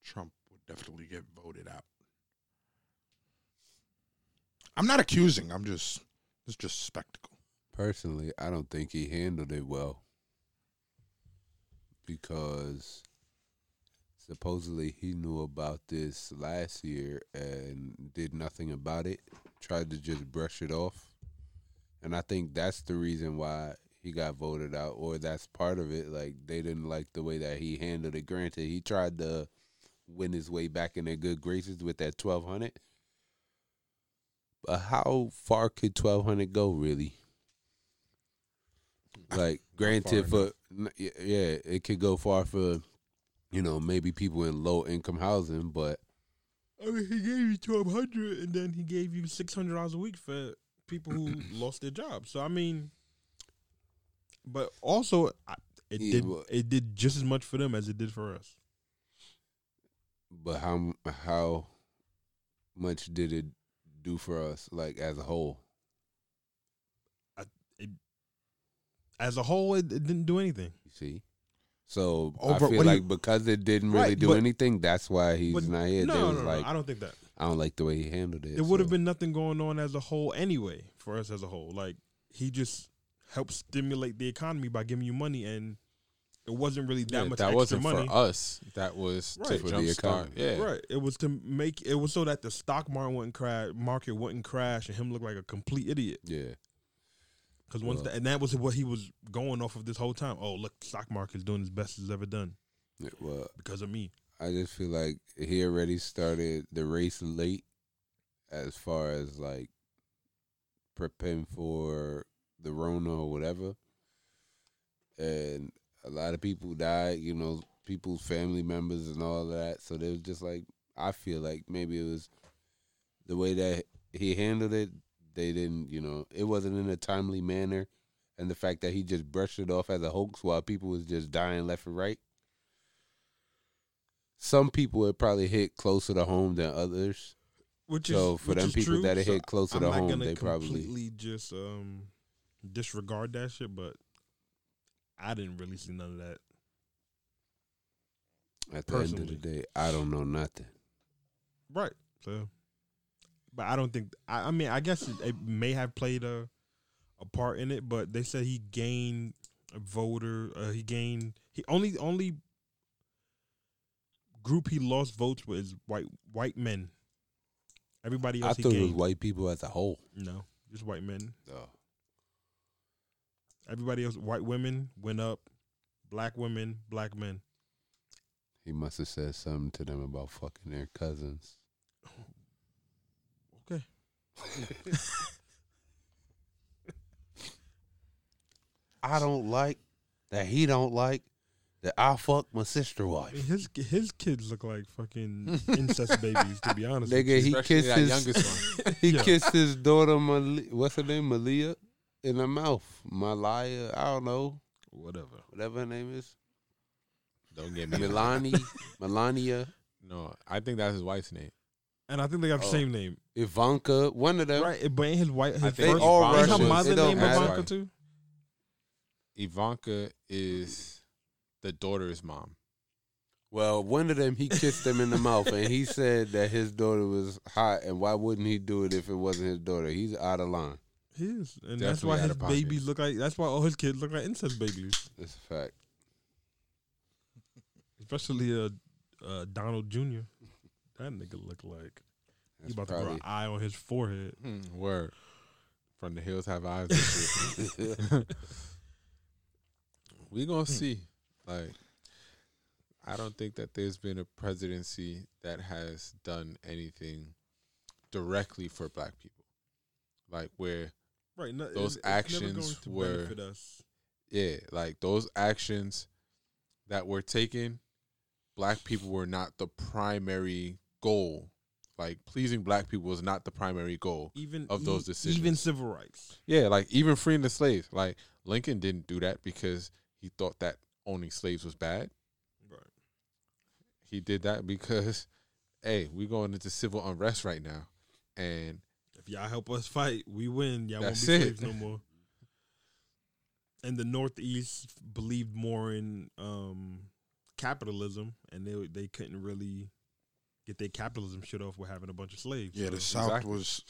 S1: Trump would definitely get voted out. I'm not accusing. I'm just it's just spectacle.
S2: Personally, I don't think he handled it well because supposedly he knew about this last year and did nothing about it, tried to just brush it off. And I think that's the reason why he got voted out, or that's part of it. Like, they didn't like the way that he handled it. Granted, he tried to win his way back in their good graces with that 1200. But how far could 1200 go, really? Like, granted,
S4: far
S2: for n- y- yeah, it could go far for, you know, maybe people in low income housing, but
S3: I mean, he gave you twelve hundred, and then he gave you six hundred dollars a week for people who lost their jobs. So I mean, but also I, it
S2: Yeah,
S3: did
S2: but-
S3: it did just as much for them as it did for us.
S2: but how how much did it do for us, like as a whole?
S3: As a whole, it, it didn't do anything.
S2: You see, so
S1: Over-
S2: I feel
S1: what do you-
S2: like because it didn't really
S3: Right,
S2: do
S3: but-
S2: anything, that's why he's
S3: But
S2: not here.
S3: no,
S2: There
S3: no, no,
S2: like
S3: I don't think that.
S2: I don't like the way he handled it.
S3: It would have been nothing going on as a whole anyway for us as a whole. Like he just helped stimulate the economy by giving you money, and it wasn't really that
S4: Yeah,
S3: much
S4: that
S3: extra
S4: wasn't
S3: money.
S4: for us. That was
S3: Right.
S4: to
S2: For the
S4: jumpstart.
S2: economy.
S4: Yeah,
S3: Right. It was to make it was so that the stock market wouldn't crash, market wouldn't crash, and him look like a complete idiot.
S2: yeah.
S3: Because once
S2: Well-
S3: that, and that was what he was going off of this whole time. Oh, look, stock market's doing as best it's ever done
S2: Yeah, Well,
S3: because of me.
S2: I just feel like he already started the race late, as far as like preparing for the Rona or whatever. And a lot of people died, you know, people's family members and all that. So they was just like, I feel like maybe it was the way that he handled it. They didn't, you know, it wasn't in a timely manner, and the fact that he just brushed it off as a hoax while people was just dying left and right some people it probably hit closer to home than others.
S3: Which
S2: So
S3: is
S2: for them people
S3: true,
S2: that it
S3: so
S2: hit closer
S3: I'm
S2: to home, they probably
S3: just um disregard that shit. But I didn't really see none of that.
S2: at the end of the day, I don't know nothing.
S3: Right. So, but I don't think. I, I mean, I guess it, it may have played a a part in it, but they said he gained a voter. Uh, he gained. He only only group he lost votes was white white men. Everybody
S2: I
S3: else he
S2: thought it was white people as a whole.
S3: No, just white men.
S2: Oh.
S3: Everybody else, white women went up. Black women, black men.
S2: He must have said something to them about fucking their cousins.
S3: Okay.
S2: I don't like that he don't like that I fuck my sister
S3: I
S2: wife.
S3: his his kids look like fucking incest babies. To be honest, with
S2: Nigga,
S3: you.
S2: he kissed his
S4: youngest one.
S2: he
S3: Yeah.
S2: kissed his daughter Mali- what's her name? Malia in the mouth. Malaya, I don't know.
S3: whatever.
S2: Whatever her name is.
S4: Don't get me.
S2: Milani, Melania,
S4: No, I think that's his wife's name.
S3: And I think they got the
S2: Oh.
S3: same name,
S2: Ivanka, one of them.
S3: right? But ain't his white, his
S4: I think
S3: first,
S2: all
S3: ain't her
S2: Russians.
S3: mother
S2: It don't
S3: name
S2: matter.
S3: Ivanka too?
S4: Ivanka is the daughter's mom.
S2: Well, one of them he kissed him in the mouth, and he said that his daughter was hot, and why wouldn't he do it if it wasn't his daughter? He's out of line.
S3: He is, and that's why his babies look like. That's why all his kids look like incest babies,
S2: That's a fact.
S3: especially uh uh, Donald Jr. That nigga look like he
S2: That's
S3: about to grow an eye on his forehead.
S4: Hmm, word. From the hills have eyes. we gonna see. Like, I don't think that there's been a presidency that has done anything directly for black people. Like where,
S3: Right. No,
S4: Those
S3: it's- it's
S4: actions
S3: to
S4: were-
S3: us.
S4: yeah, like those actions that were taken, black people were not the primary goal. Like pleasing black people was not the primary goal.
S3: Even
S4: Of those decisions.
S3: even civil rights.
S4: Yeah, like even freeing the slaves. Like Lincoln didn't do that because he thought that owning slaves was bad.
S3: Right.
S4: He did that because, hey, we're going into civil unrest right now, and
S3: If y'all help us fight, we win. Y'all
S4: That's
S3: won't be
S4: it.
S3: slaves no more. And the Northeast believed more in um, capitalism, and they they couldn't really get their capitalism shit off with having a bunch of slaves.
S1: Yeah, the South
S4: Exactly.
S1: was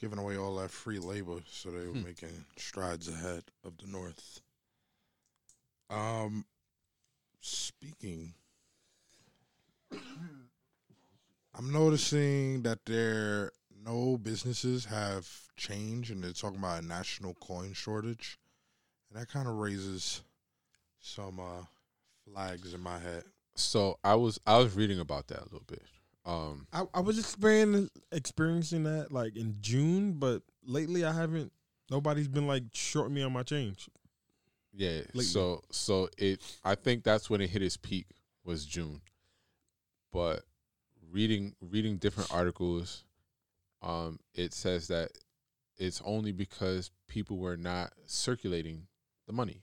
S1: giving away all that free labor, so they were
S4: Hmm.
S1: making strides ahead of the North. Um, speaking, I'm noticing that there no businesses have changed, and they're talking about a national coin shortage, and that kind of raises some uh, flags in my head.
S4: so I was I was reading about that a little bit. Um,
S3: I, I was experiencing experiencing that like in June, but lately I haven't. Nobody's been like shorting me on my change.
S4: yeah,
S3: Lately.
S4: so so it I think that's when it hit its peak was June, but reading reading different articles, um, it says that it's only because people were not circulating the money.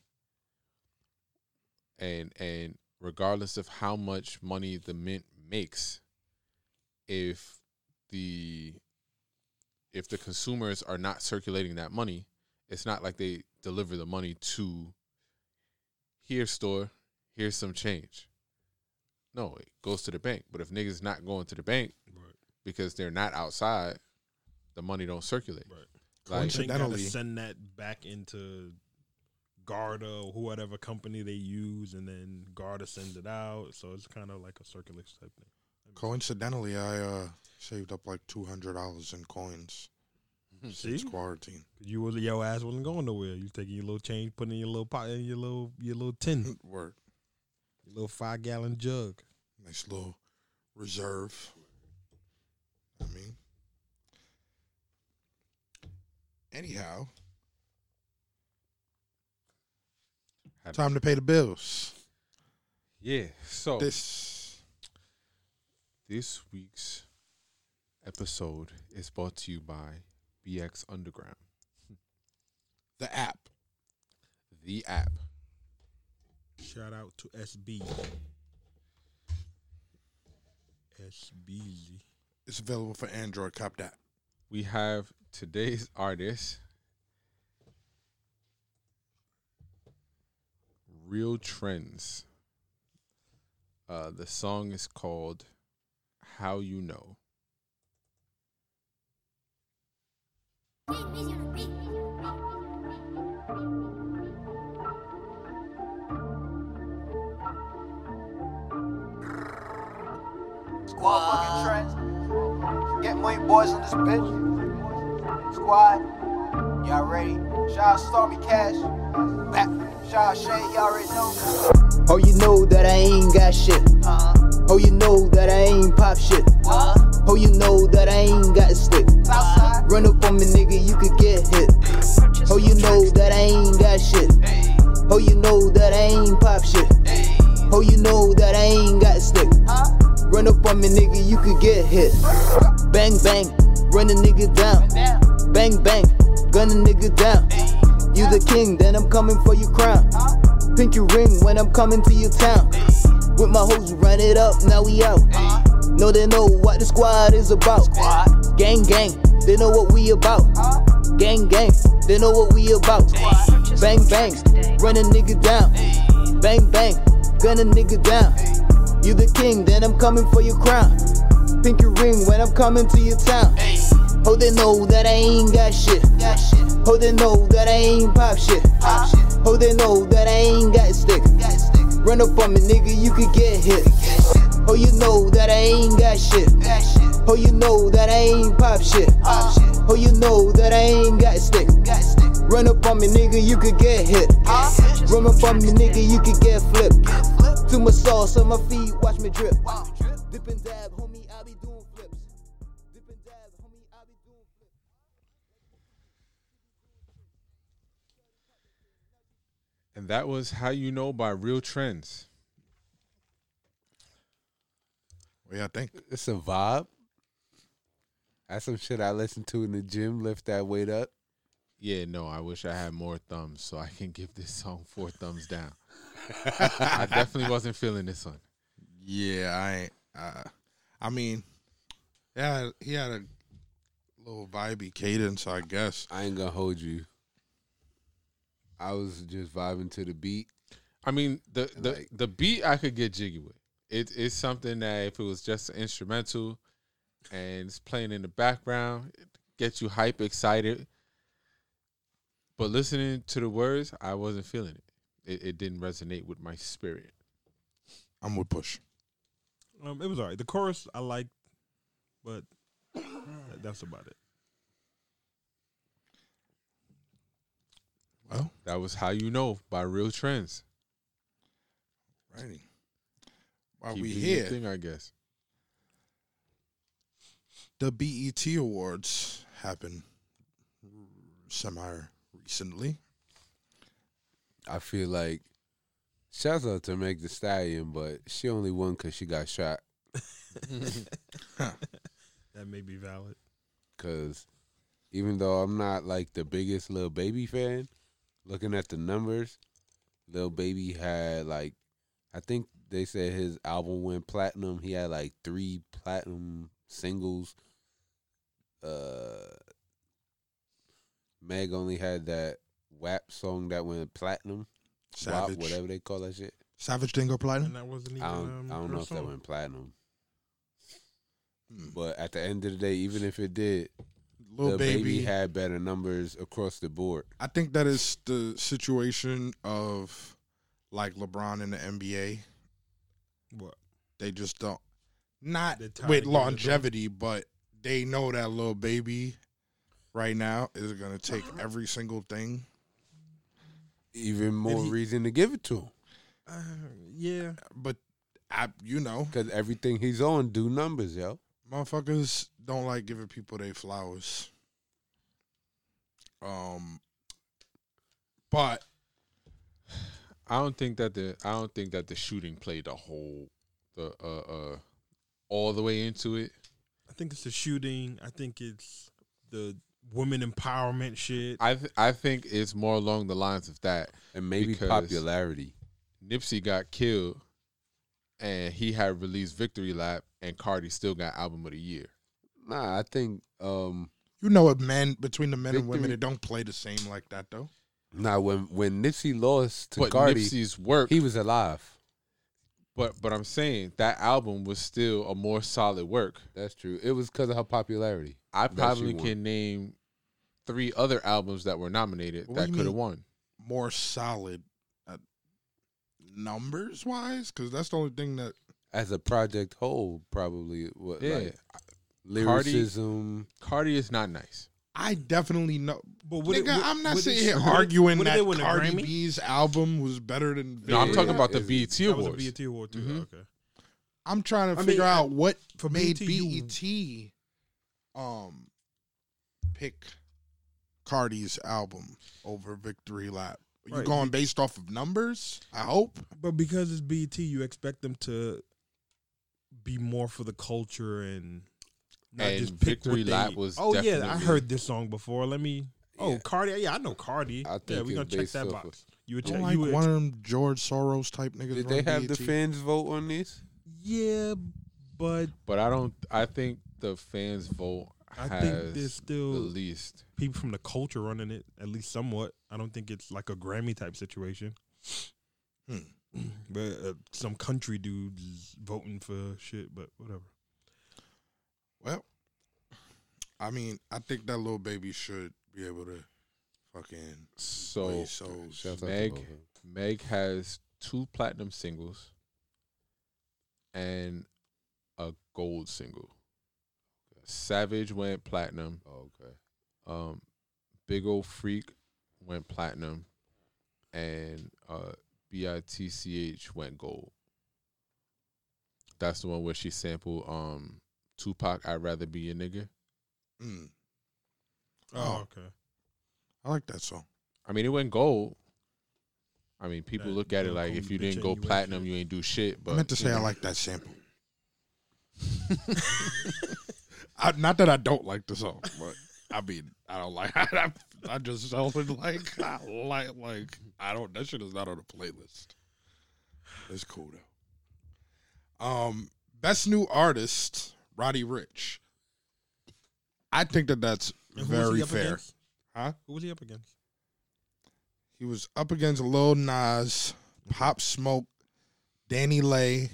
S4: And and regardless of how much money the mint makes, if the if the consumers are not circulating that money, it's not like they deliver the money to here store, here's some change. No, it goes to the bank. But if niggas not going to the bank
S3: Right.
S4: because they're not outside, the money don't circulate.
S3: Right.
S4: Like,
S3: They gotta
S1: Coincidentally-
S3: send that back into Garda or whatever company they use, and then Garda sends it out. So it's kind of like a circulation type thing.
S1: Coincidentally, I uh, saved up like two hundred dollars in coins since
S3: See?
S1: quarantine.
S3: You was your ass wasn't going nowhere. You taking your little change, putting in your little pot, in your little your little tin,
S1: Word.
S3: your little five gallon jug.
S1: Nice little reserve. I mean, anyhow,
S4: Had-
S1: time to pay the bills.
S4: yeah. So
S1: This
S4: this week's episode is brought to you by BX Underground,
S1: the app.
S4: the app.
S3: Shout out to SB. SB.
S1: It's available for Android. Cop that.
S4: We have today's artist, Real Trends. Uh, the song is called "How You Know."
S5: Squad fucking trends. Get money boys on this bitch. Squad, y'all ready? Shout out Stormy Cash. Back. Shout out Shay, y'all already know.
S6: Oh, you know that I ain't got shit.
S5: Uh,
S6: Oh, you know that I ain't pop shit.
S5: what?
S6: Oh, you know that I ain't got a stick.
S5: Southside.
S6: Run up on me, nigga, you could get hit. Oh, you know that I ain't got shit.
S5: Hey,
S6: Oh, you know that I ain't pop shit.
S5: hey,
S6: Oh, you know that I ain't got a stick.
S5: huh?
S6: Run up on me, nigga, you could get hit. Bang, bang, run a nigga down. Bang, bang, gun a nigga down. You the king, then I'm coming for your crown. Pinky ring when I'm coming to your town. With my hoes, run it up, now we out. No, they know what the squad is about. Gang, gang, they know what we about. Gang, gang, they know what we about. Bang, bang, run a nigga down. Bang, bang, gun a nigga down. You the king, then I'm coming for your crown. Pinky ring when I'm coming to your town.
S5: hey,
S6: Oh, they know that I ain't got shit.
S5: that shit.
S6: Oh, they know that I ain't pop shit.
S5: Pop shit.
S6: Oh, they know that I ain't got stick.
S5: That stick.
S6: Run up on me, nigga, you could get hit. Oh, you know that I ain't got shit.
S5: That shit.
S6: Oh, you know that I ain't pop shit.
S5: Pop.
S6: Oh, you know that I ain't got stick.
S5: Got stick.
S6: Run up on me, nigga, you could get hit.
S5: Huh?
S6: Run up on me, nigga, you could get flipped.
S5: Get flipped.
S6: To my sauce on my feet, watch me drip.
S4: That was How You Know by Real Trends.
S1: What do y'all think?
S2: It's a vibe. That's some shit I listen to in the gym. Lift that weight up.
S4: Yeah, no, I wish I had more thumbs so I can give this song four thumbs down. I definitely wasn't feeling this one.
S1: Yeah, I ain't. Uh, I mean, yeah, he had a little vibey cadence, I guess.
S2: I ain't gonna hold you. I was just vibing to the beat.
S4: I mean, the the,
S2: Like-
S4: the beat I could get jiggy with. It, it's something that if it was just an instrumental and it's playing in the background, it gets you hype, excited. But listening to the words, I wasn't feeling it. It, it didn't resonate with my spirit.
S1: I'm with Push.
S3: Um, it was alright. The chorus I liked, but that's about it.
S1: Well,
S4: That was how you know by Real Trends.
S1: righty. While
S4: Keep
S1: we here,
S4: thing, I guess.
S1: the BET Awards happened semi recently.
S2: I feel like shouts out to Meg Thee Stallion, but she only won because she got shot.
S3: That may be valid.
S2: Cause even though I'm not like the biggest Lil Baby fan, looking at the numbers, Lil Baby had like I think they said his album went platinum. He had like three platinum singles. Uh Meg only had that WAP song that went platinum. WAP,
S1: Savage.
S2: whatever they call that shit.
S1: Savage didn't go
S3: And
S1: platinum.
S3: that wasn't even.
S2: I don't,
S3: um,
S2: I don't
S3: her
S2: know if that went platinum.
S1: Hmm.
S2: But at the end of the day, even if it did,
S1: Little
S2: the
S1: baby,
S2: baby had better numbers across the board.
S1: I think that is the situation of like LeBron in the NBA.
S3: What?
S1: They just don't not with
S3: of giving it to 'em.
S1: longevity, but they know that Lil Baby right now is gonna take every single thing.
S2: Even more
S3: he-
S2: reason to give it to him
S3: Uh, yeah.
S1: But I, you know,
S2: because everything he's on do numbers, yo.
S1: motherfuckers don't like giving people their flowers. Um, but
S4: I don't think that the I don't think that the shooting played the whole the uh uh all the way into it.
S3: I think it's the shooting. I think it's the women empowerment shit.
S4: I th- I think it's more along the lines of that.
S2: And maybe popularity.
S4: Nipsey got killed, and he had released Victory Lap, and Cardi still got Album of the Year.
S2: Nah, I think um
S1: you know, what men between the men and women,
S2: Victory-
S1: it don't play the same like that though.
S2: nah when when Nipsey lost to
S4: but
S2: Cardi,
S4: Nipsey's work,
S2: he was alive.
S4: but but I'm saying that album was still a more solid work.
S2: That's true. It was because of her popularity.
S4: I probably can name three other albums that were nominated
S1: What
S4: that could have won.
S1: More solid, uh, numbers wise, because that's the only thing that
S2: As a project whole, probably what
S4: Yeah,
S2: like lyricism.
S4: Cardi is not nice.
S1: I definitely know.
S3: But what
S1: Nigga,
S3: it- what-
S1: I'm not
S3: what
S1: sitting here arguing
S3: what did
S1: that
S3: they win a
S1: Cardi B's album was better than.
S4: No, I'm talking about the
S2: it's-
S4: BET
S3: That was a BET award too.
S4: Mhm.
S3: Okay.
S1: I'm trying to
S3: I
S1: figure
S3: mean,
S1: out what
S3: for
S1: made
S3: BET,
S1: BET um pick Cardi's album over Victory Lap. Are you
S3: Right.
S1: going based off of numbers? I hope.
S3: But because it's BET, you expect them to be more for the culture and not
S4: And
S3: just pick
S4: Victory
S3: what they,
S4: Lap was
S3: Oh yeah, I heard this song before. Let me. Oh,
S2: Yeah.
S3: Cardi. Yeah, I know Cardi.
S2: I
S3: yeah,
S2: think
S3: we gonna check that
S2: off
S3: box. You would
S1: Don't
S3: check.
S1: like
S3: you would,
S1: one of them George Soros type niggas.
S2: Did they
S1: run
S2: have the fans vote on this?
S3: yeah, but
S4: But I don't. I think the fans vote
S3: I
S4: has
S3: think there's still
S4: the least.
S3: people from the culture running it at least somewhat. I don't think it's like a Grammy type situation.
S1: Hmm.
S3: But uh, some country dudes voting for shit, but whatever.
S1: Well, I mean, I think that little baby should be able to fucking
S4: So
S1: play so.
S2: Shouts out to
S4: Meg,
S2: both of them.
S4: Meg has two platinum singles, and a gold single. Savage went platinum.
S2: Oh, okay.
S4: Um, Big Ole Freak went platinum, and uh, BITCH went gold. That's the one where she sampled um Tupac. I'd rather be a nigga.
S1: Mm.
S3: Oh,
S1: Oh.
S3: okay.
S1: I like that song.
S4: I mean, it went gold. I mean, people
S3: That
S4: look at it like if you didn't go
S3: you
S4: platinum, you ain't do shit. But
S1: I meant to
S4: you
S1: say I like that sample. I, not that I don't like the song, but I mean I don't like. I, I just sounded like I like like I don't. That shit is not on the playlist. It's cool though. Um, best new artist, Roddy Ricch. I think that that's
S3: And who was he
S1: very fair.
S3: against?
S1: Huh?
S3: Who was he up against?
S1: He was up against Lil Nas, Pop Smoke, DaniLeigh.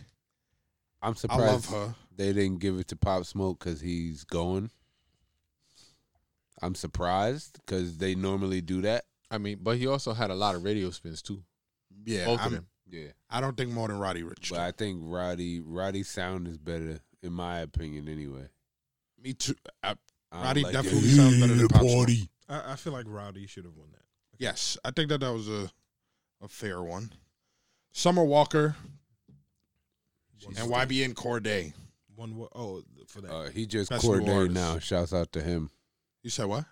S2: I'm
S1: I
S2: surprised
S1: love her.
S2: they didn't give it to Pop Smoke because he's going. I'm surprised because they normally do that.
S4: I mean, but he also had a lot of radio spins too.
S1: Yeah,
S4: Both of
S1: I'm-
S4: them.
S2: Yeah,
S1: I don't think more than Roddy Ricch.
S2: but I think Roddy Roddy's sound is better in my opinion. Anyway,
S1: Me too. I,
S2: I
S1: Roddy
S2: like
S1: definitely
S2: it.
S1: sounds better than Pop Smoke.
S3: I, I feel like Rowdy should have won that.
S1: Yes, I think that that was a a fair one. Summer Walker
S3: One
S1: and
S3: vote.
S1: YBN Cordae.
S3: One wo- oh for that.
S2: Uh, he just
S1: Best
S2: Corday
S1: artist.
S2: now. Shouts out to him.
S1: You said what?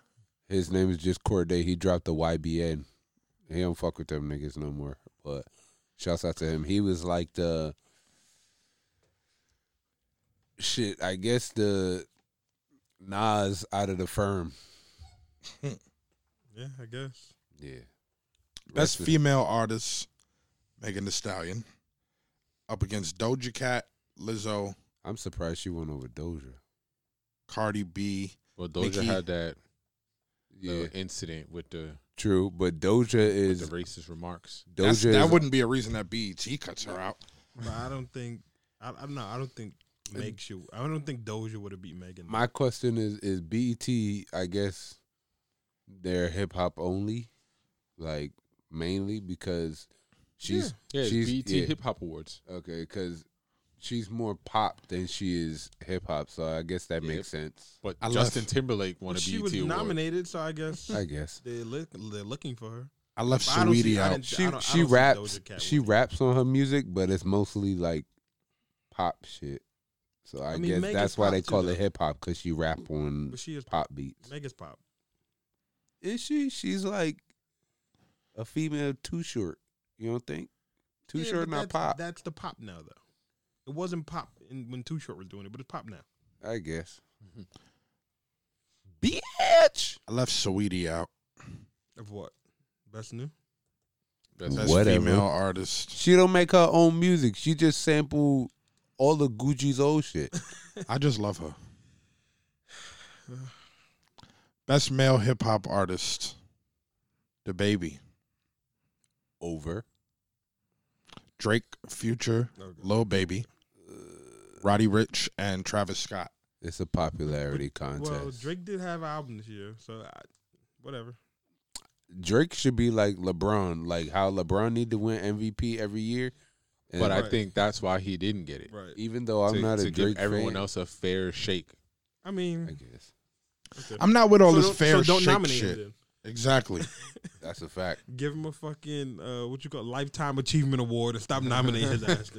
S2: His name is just Cordae. He dropped the YBN. He don't fuck with them niggas no more. But shouts out to him. He was like the shit. I guess the Nas out of the firm.
S3: yeah, I guess.
S2: Yeah.
S1: Best
S2: Rest
S1: female artist, Megan Thee Stallion. Up against Doja Cat, Lizzo,
S2: I'm surprised she went over Doja.
S1: Cardi B.
S4: Well, Doja
S1: Nicki.
S4: had that
S2: Yeah,
S4: uh, incident with the
S2: true. But Doja
S4: with
S2: is
S4: the racist remarks.
S1: That's,
S2: Doja.
S1: that
S2: is-
S1: wouldn't be a reason that BET cuts her out.
S3: But I don't think I, I don't. I don't think Meg you. I don't think Doja would have beat Megan.
S2: My question is: Is BET? I guess they're hip hop only, like mainly because she's
S4: Yeah, it's
S2: she's
S4: BET
S2: yeah.
S4: Hip Hop Awards.
S2: Okay, because she's more pop than she is hip hop, so I guess that
S4: Yeah.
S2: makes sense.
S4: But
S1: I
S4: Justin
S1: left-
S4: Timberlake won
S3: But
S4: a
S3: she
S4: BET
S3: was
S4: award.
S3: nominated, so I guess
S2: I guess
S3: they're look, they're looking for her.
S1: I left
S3: But I don't see-
S1: Saweetie
S3: I
S1: out.
S2: she she raps she raps on her music, but it's mostly like pop shit. So I,
S3: I mean,
S2: guess
S3: Meg
S2: that's why they
S3: too,
S2: call
S3: though.
S2: it hip hop because she rap on
S3: But she is
S2: pop beats.
S3: Megan's pop.
S2: Is she? She's like a female too short. You don't think? Too
S3: Yeah,
S2: short,
S3: but
S2: not pop.
S3: That's the pop now, though. It wasn't pop in, when Too Short was doing it, but it's pop now.
S2: I guess.
S1: Bitch. I left Saweetie out.
S3: Of what? Best new.
S4: That's
S1: Best
S2: Whatever.
S1: female artist.
S2: She don't make her own music. She just sample all the Gucci's old shit.
S1: I just love her. Best male hip hop artist, DaBaby,
S2: Over.
S1: Drake, Future,
S3: Okay.
S1: Lil Baby, uh, Roddy Ricch, and Travis Scott.
S2: It's a popularity contest.
S3: Well, Drake did have an album this year, so I, whatever.
S2: Drake should be like LeBron, like how LeBron need to win MVP every year. And
S4: but I think that's why he didn't get it.
S3: Right.
S2: even though I'm
S4: to,
S2: not
S4: to
S2: a
S4: give
S2: Drake
S4: everyone
S2: fan,
S4: else a fair shake.
S3: I mean,
S2: I guess
S3: okay.
S1: I'm not with all
S3: So
S1: this
S3: don't-
S1: fair
S3: so don't
S1: shake
S3: nominate
S1: shit.
S3: him
S1: Exactly.
S2: that's a fact.
S3: Give him a fucking uh, what you call lifetime achievement award and stop nominating his ass.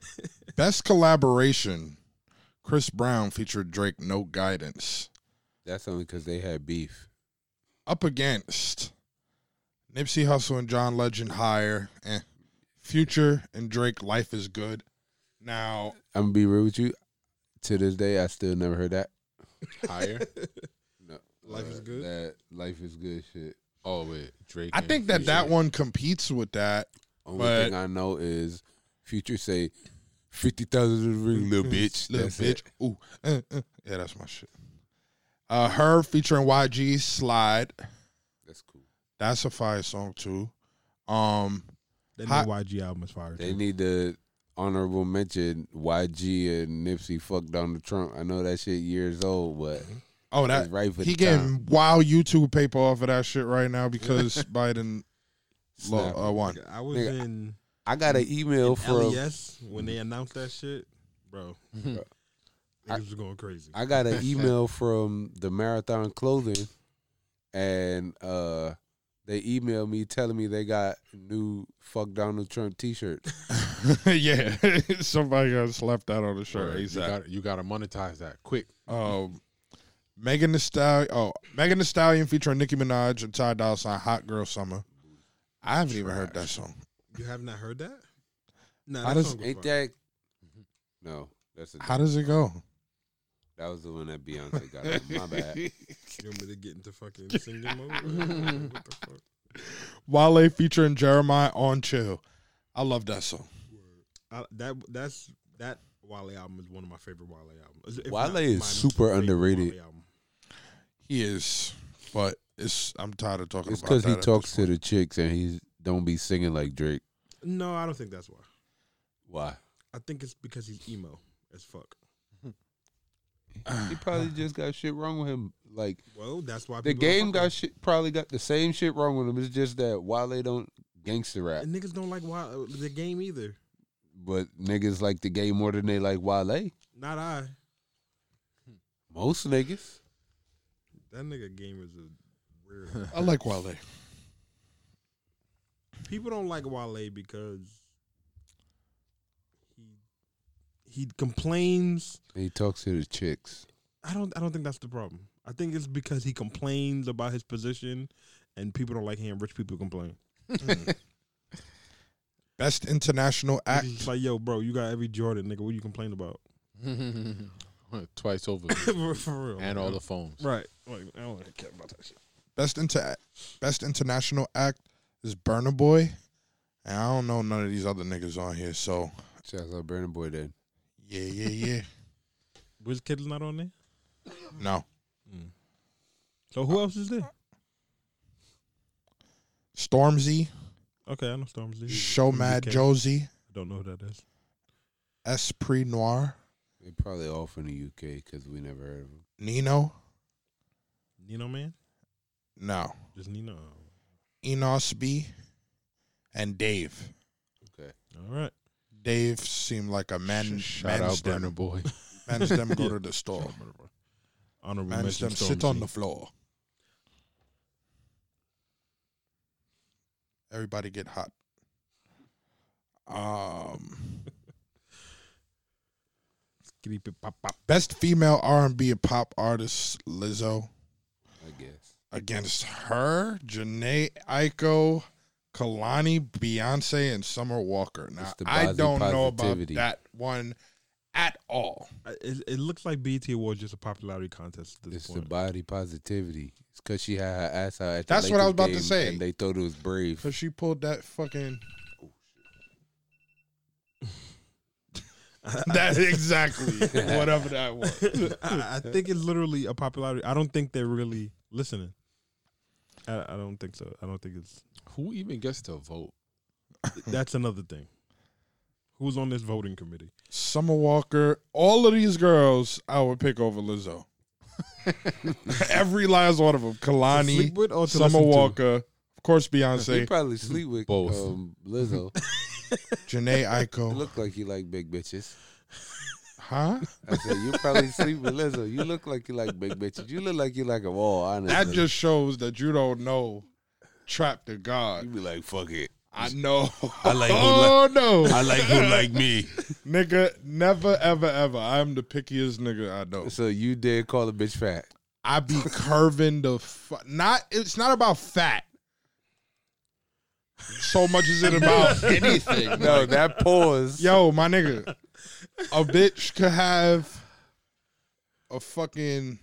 S1: Best collaboration, Chris Brown featured Drake, No Guidance.
S2: That's only because they had beef.
S1: Up against Nipsey Hussle and John Legend, Higher. Eh. Future and Drake, Life is Good. Now,
S2: I'm gonna be real with you. To this day, I still never heard that.
S4: Higher.
S2: No,
S3: Life is good?
S2: That life is good shit.
S4: oh wait, Drake.
S1: I think that
S4: Future.
S1: that one competes with that.
S2: Only
S1: But-
S2: thing I know is Future say fifty thousand in ring, little bitch.
S1: Little
S2: That's
S1: bitch.
S2: it.
S1: Ooh. uh, uh. Yeah, that's my shit. Uh, her featuring YG Slide.
S2: That's cool.
S1: That's a fire song too. Um,
S3: that
S1: Hot-
S3: new YG album is fire.
S2: They
S3: too.
S2: need to honorable mention YG and Nipsey fucked Donald Trump. I know that shit years old, but
S1: oh
S2: it's
S1: that
S2: right for
S1: he
S2: the time.
S1: getting wild YouTube paper off of that shit right now because Biden lo-
S2: Snap.
S1: uh, won.
S3: I was
S2: Nigga,
S3: in,
S2: I got an email from
S3: yes when they announced that shit, bro. I was going crazy.
S2: I got an email from the Marathon Clothing, and uh, they emailed me telling me they got new "fuck Donald Trump" T-shirts.
S1: yeah, somebody got slapped out on the shirt
S4: You
S1: ASAP.
S4: got you got to monetize that quick.
S1: Um, Megan Thee Stallion. Oh, Megan Thee Stallion featuring Nicki Minaj and Ty Dolla Sign. Hot Girl Summer. I haven't even heard that song.
S3: You have not heard that? Nah,
S1: How
S3: that
S1: does-
S3: song
S2: Ain't
S3: fire.
S2: that? No, that's a,
S1: How does it go?
S2: That was the one that Beyonce got. on. My bad.
S3: You want me to get into fucking singing mode? what the fuck?
S1: Wale featuring Jeremiah on Chill. I love that song.
S3: I, that that's that Wale album is one of my favorite Wale albums. If
S2: Wale
S3: not
S2: is super underrated.
S1: He is, but it's. I'm tired of talking
S2: It's because he talks to the chicks and he don't be singing like Drake.
S3: No, I don't think that's why.
S2: Why?
S3: I think it's because he's emo as fuck.
S2: He probably just got shit wrong with him. Like
S3: Well, that's why
S2: the game got shit, probably got the same shit wrong with him. It's just that Wale don't gangster rap.
S3: And niggas don't like Wale, uh, the game either.
S2: but niggas like the game more than they like Wale.
S3: Not I.
S2: Most niggas.
S3: That nigga game is a weird.
S1: I like Wale.
S3: people don't like Wale because he he complains.
S2: He talks to the chicks.
S3: I don't I don't think that's the problem. I think it's because he complains about his position, and people don't like hearing rich people complain.
S1: Best international act.
S3: It's like, yo, bro, you got every Jordan, nigga. What you complain about?
S4: Twice over,
S3: for, for real,
S4: and all the phones.
S3: right. Like, I don't really care about that shit.
S1: Best inter best international act is Burna Boy. And I don't know none of these other niggas on here, so
S2: Shouts out Burna Boy then.
S1: Yeah, yeah, yeah.
S3: Wizkid is not on there.
S1: No. Hmm.
S3: So who else is there?
S1: Stormzy,
S3: Okay, I know Stormzy.
S1: Show Mad
S3: UK.
S1: Josie,
S3: Don't know who that is.
S1: Esprit Noir,
S2: They probably all from the UK because we never heard of them.
S1: Nino.
S3: Nino man,
S1: No.
S3: just Nino.
S1: Innoss'B, and Dave.
S2: Okay.
S3: All right.
S1: Dave seemed like a man.
S4: Shout
S1: man's
S4: out
S1: Burna.
S4: Boy.
S1: Man's them go to the store.
S3: Honorable
S1: Man's
S3: mention
S1: them sit on the floor. Everybody get hot. Um,
S3: pop pop.
S1: best female R and B and pop artist Lizzo
S2: I guess.
S1: against her, Jhené Aiko, Kehlani, Beyonce, and Summer Walker. Now I don't know about that one at all.
S3: It, it looks like BET Awards just a popularity contest at this
S2: It's the body positivity. It's because she had her ass out at the
S1: That's what I was about to say.
S2: And they thought it was brave.
S1: Cause she pulled that fucking. Oh, that exactly whatever that was.
S3: I, I think it's literally a popularity. I don't think they're really listening. I, I don't think so. I don't think it's.
S4: Who even gets to vote?
S3: That's another thing. Who's on this voting committee?
S1: Summer Walker, all of these girls, I would pick over Lizzo. Every last one of them.
S3: To
S1: Kehlani,
S3: sleep with or to
S1: Summer
S3: listen to?
S1: Walker, of course
S2: He
S1: Beyonce,
S2: probably sleep with
S4: Both.
S2: Um, Lizzo.
S1: Jhené
S2: It
S1: Aiko.
S2: look like you like big bitches.
S1: Huh?
S2: I said you probably sleep with Lizzo. You look like you like big bitches. You look like you like them all. Honestly,
S1: That just shows that you don't know Trap the God.
S2: you be like fuck it.
S1: I know.
S2: I like who
S1: oh no.
S2: I like who like me.
S1: nigga, never, ever, ever. I'm the pickiest nigga I know.
S2: So you did call a bitch fat.
S1: I be curving the fu- not. It's not about fat. So much is it about anything.
S2: No, that pause.
S1: Yo, my nigga, a bitch could have a fucking.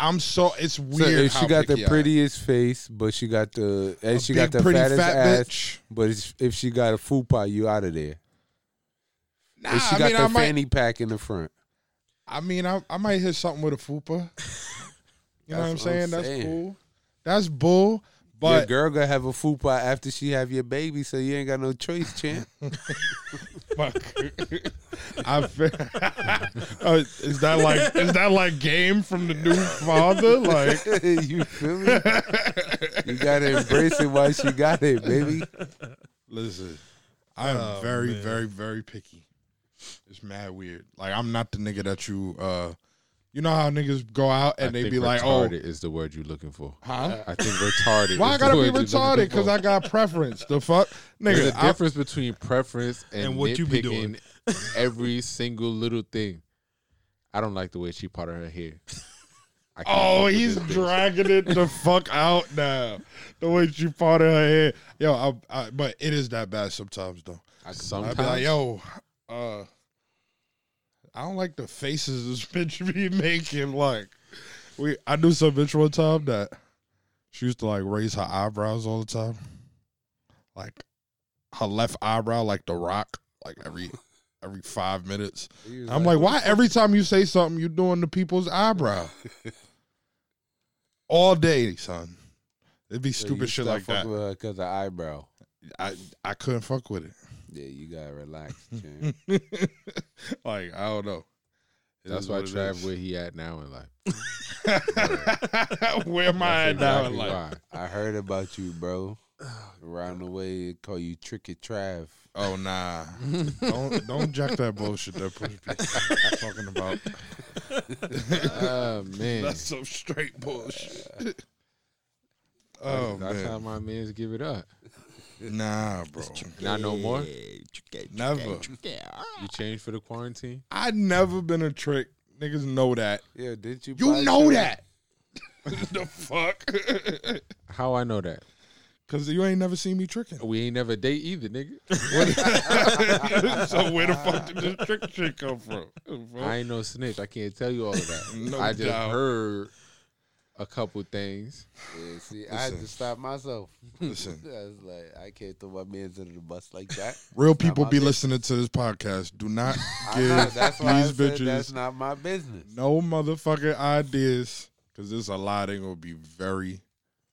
S1: I'm so it's
S2: So
S1: weird.
S2: if she got the prettiest face, but she got the and
S1: A
S2: she
S1: big,
S2: got the fattest
S1: fat
S2: ass,
S1: bitch.
S2: but it's, if she got a fupa, you out of there.
S1: Nah,
S2: if she
S1: I
S2: got
S1: mean,
S2: the
S1: I might.
S2: fanny pack in the front,
S1: I mean, I, I might hit something with a fupa. You know what I'm
S2: That's what I'm
S1: saying? That's
S2: saying.
S1: cool. That's bull.
S2: Your girl gonna have a fupa after she have your baby, so you ain't got no choice, champ.
S1: Fuck. I feel, uh, is that like is that like game from the new father? Like
S2: you feel me? You gotta embrace it while she got it, baby.
S1: listen, I am
S3: Oh,
S1: very,
S3: man.
S1: very, very picky. It's mad weird. Like I'm not the nigga that you uh you know how niggas go out and
S4: I
S1: they
S4: think
S1: be like, oh
S4: retarded is the word you're looking for.
S1: huh?
S4: I think retarded.
S1: Why I
S4: is the
S1: gotta be
S4: word you're
S1: retarded? Because. I got preference. The fuck?
S4: There's
S1: Nigga,
S4: a
S1: I-
S4: difference between preference and,
S3: And what you be doing.
S4: every single little thing. I don't like the way she parted her hair. I can't fuck
S1: Oh, he's
S4: this bitch.
S1: dragging it the fuck out now. The way she parted her hair. Yo, I, I, but it is that bad sometimes, though.
S2: I can
S4: Sometimes,
S1: I'd be like, yo, uh, I don't like the faces this bitch be making. Like, we, I knew some bitch one time that she used to like raise her eyebrows all the time, like her left eyebrow, like the Rock, like every every five minutes. I'm like, why every time you say something, you're doing the people's eyebrow all day, son? It'd be stupid shit like that.
S2: fucking with her because the eyebrow.
S1: I I couldn't fuck with it.
S2: Yeah, you gotta relax, champ.
S1: like I don't know. It
S4: That's why Trav
S1: is.
S4: where he at now in life.
S1: Where am I at now in life?
S2: I heard about you, bro. Around the way, call you Tricky Trav.
S1: Oh nah, don't don't jack that bullshit that push talking about.
S4: Oh man,
S1: That's some straight bullshit. oh
S4: that's how my man's give it up.
S1: Nah, bro,
S4: Not no more.
S1: never. Ah.
S4: You changed for the quarantine.
S1: I never been a trick. Niggas know that.
S2: Yeah, did you?
S1: You know
S2: shit?
S1: that. the fuck?
S4: How I know that?
S1: Cause you ain't never seen me tricking.
S4: We ain't never date either, nigga.
S1: so where the fuck did this trick shit come from?
S4: I ain't no snitch. I can't tell you all of that.
S1: No
S4: I just
S1: doubt.
S4: heard a couple things.
S2: Yeah, see, I had to stop myself.
S1: Listen.
S2: I was like, I can't throw my man's under the bus like that.
S1: Real
S2: Not
S1: people be
S2: business.
S1: listening to this podcast. Do not
S2: I know,
S1: give
S2: that's why
S1: these bitches
S2: that's not my business.
S1: no motherfucking ideas because there's a lot they gonna be very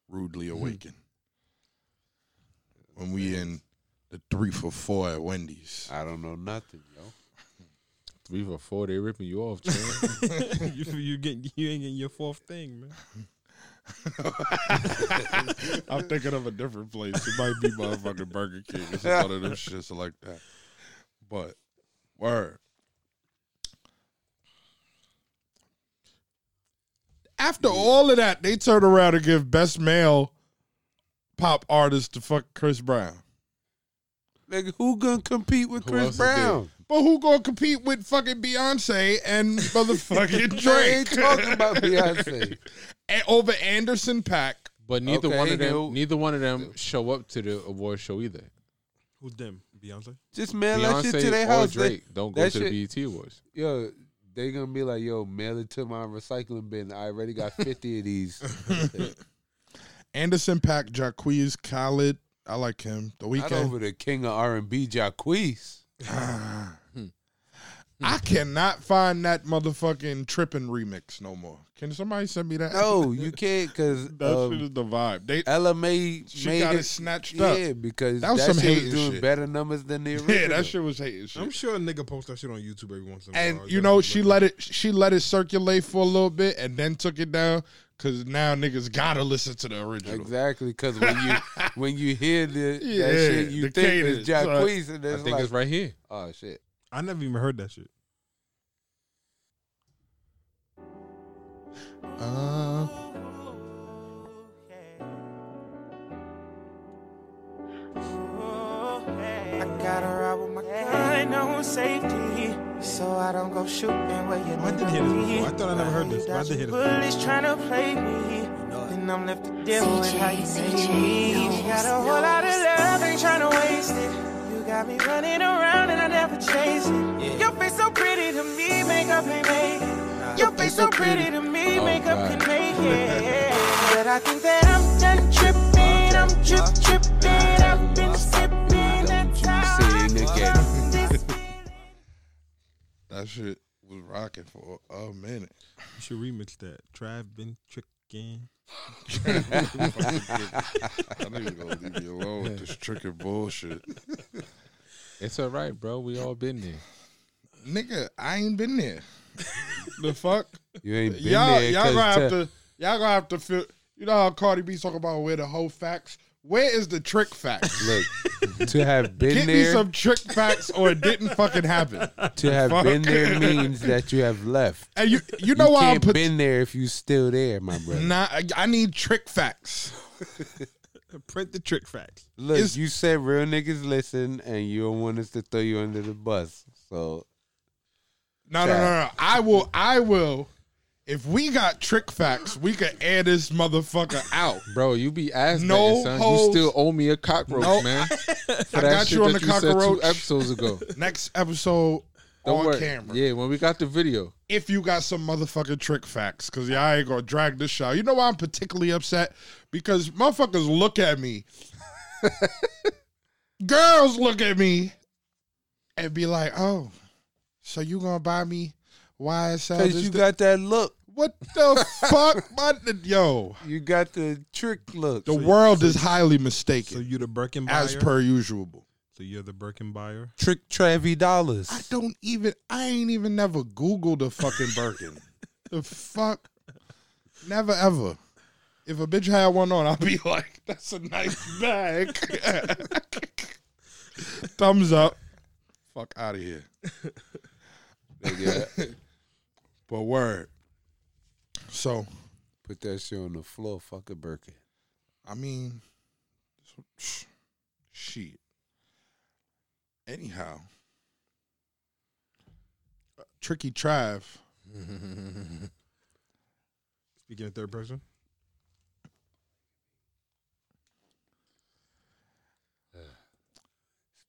S1: rudely hmm. awakened when we in the three for four at Wendy's.
S2: I don't know nothing, yo.
S4: Three for four, they ripping you off, champ.
S3: you you get you ain't getting your fourth thing, man.
S1: I'm thinking of a different place. It might be motherfucking Burger King or some one of them shits like that. But word. After all of that, they turn around and give best male pop artist to fuck Chris Brown.
S2: Nigga, who gonna compete with
S4: Who
S2: Chris
S4: else is
S2: Brown?
S1: But who gonna compete with fucking Beyonce and motherfucking Drake?
S2: ain't talking about Beyonce.
S1: And over Anderson .Paak.
S4: But neither
S2: Okay,
S4: one of them,
S2: no.
S4: neither one of them show up to the award show either.
S3: Who's them? Beyonce.
S2: Just mail that shit to
S4: Beyonce
S2: their
S4: or
S2: house. They-
S4: Drake don't go
S2: that
S4: to the
S2: shit-
S4: BET Awards.
S2: yo, they gonna be like, yo, mail it to my recycling bin. I already got fifty of these.
S1: Anderson .Paak, Jacquees Khalid. I like him. The
S2: Not
S1: Weeknd.
S2: over the king of R and B, Jacquees.
S1: I cannot find that motherfucking tripping remix no more. Can somebody send me that?
S2: No, you can't, cause
S1: that
S2: um,
S1: shit is the vibe. They
S2: Ella Mai
S1: she
S2: made
S1: got it
S2: it.
S1: snatched up.
S2: Yeah, because
S1: That
S2: that,
S1: some
S2: shit
S1: hating
S2: was doing
S1: shit.
S2: better numbers than the original.
S1: Yeah, that shit was hating shit.
S3: I'm sure a nigga post that shit on YouTube every once in a while.
S1: and you know she let it she let it circulate for a little bit and then took it down because now niggas gotta listen to the original.
S2: Exactly, because when you when you hear the
S1: Yeah,
S2: that shit, you think
S1: cadence,
S2: it's Jacquees, and
S4: I think
S2: like,
S4: it's right here.
S2: oh shit.
S3: I never even heard that shit.
S1: Uh,
S5: I gotta ride with my gun on safety, so I don't go shooting where you
S3: Oh, I did hear this before. I thought I never heard this, but I did hear this.
S5: Police trying to play me, then I'm left to deal with how you made me. You got a whole lot of love, ain't trying to waste it. You got me running around and I never chase it. Your face so pretty to me, makeup ain't make it. Your face so pretty to me,
S2: Oh,
S5: makeup
S2: God.
S5: can make it. But I think that I'm done tripping, I'm trip tripping, I've been sipping that time.
S2: Sing
S1: that shit was rocking for a minute.
S3: You should remix that. Trav been tricking.
S1: I need to go leave you alone with this tricking bullshit.
S4: It's all right, bro. We all been there.
S1: Nigga, I ain't been there. the fuck?
S2: You ain't been
S1: y'all,
S2: there.
S1: y'all
S2: 'cause
S1: gonna have to, y'all gonna have to feel. You know how Cardi B talk about where the whole facts, Where is the trick fact?
S2: Look, to have been
S1: Get me some trick facts, or it didn't fucking happen.
S2: to have
S1: fuck?
S2: been there means that you have left.
S1: And you, you know
S2: you
S1: why I'm
S2: can't
S1: put.
S2: been there if you still there, my brother.
S1: Nah, I- I need trick facts.
S3: Print the trick facts.
S2: Look,
S1: It's-
S2: you said real niggas listen, and you don't want us to throw you under the bus. So
S1: No, no, no, no. I will. I will. If we got trick facts, we could air this motherfucker out.
S4: Bro, you be ass
S1: No
S4: son.
S1: hoes.
S4: You still owe me a cockroach,
S1: No.
S4: man.
S1: I got you on the
S4: you
S1: cockroach.
S4: episodes ago.
S1: Next episode
S4: Don't
S1: on
S4: worry.
S1: camera.
S4: Yeah, when we got the video.
S1: If you got some motherfucking trick facts, because yeah, I ain't gonna drag this show. You know why I'm particularly upset? Because motherfuckers look at me, girls look at me, and be like, "Oh, so you gonna buy me YSL?"
S2: because
S1: this,
S2: you
S1: that?"
S2: got that look,
S1: what the fuck, my, yo?
S2: you got the trick look.
S1: The world is highly mistaken.
S3: So you the Birkin buyer.
S1: as per usual.
S3: so you're the Birkin buyer.
S2: trick Travy dollars.
S1: I don't even. I ain't even never Googled a fucking Birkin. the fuck, never ever. If a bitch had one on, I'd be like, "That's a nice bag." Thumbs up. Fuck out of here.
S2: Nigga,
S1: But word. So
S2: put that shit on the floor. Fuck a Birkin.
S1: I mean, shit. Anyhow, Tricky Trav.
S3: Speaking in third person.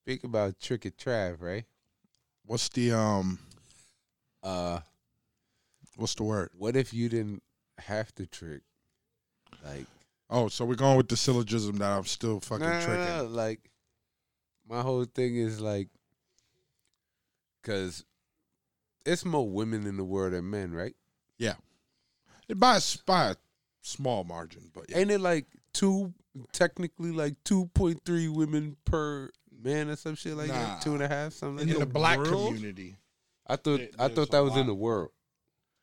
S2: Speak about trick or Trav, right?
S1: What's the um?
S2: Uh,
S1: What's the word?
S2: what if you didn't have to trick? Like,
S1: Oh, so we're going with the syllogism that I'm still fucking
S2: nah, nah,
S1: tricking.
S2: nah, like, my whole thing is like, because it's more women in the world than men, right?
S1: Yeah, a, by a small margin, but yeah.
S2: Ain't it like two, technically like two point three women per man or some shit like
S1: Nah.
S2: that? Two and a half, something
S1: in
S2: like
S1: the black
S3: world?
S1: community,
S2: I thought
S1: there-
S2: I thought that was
S1: lot.
S2: in the world.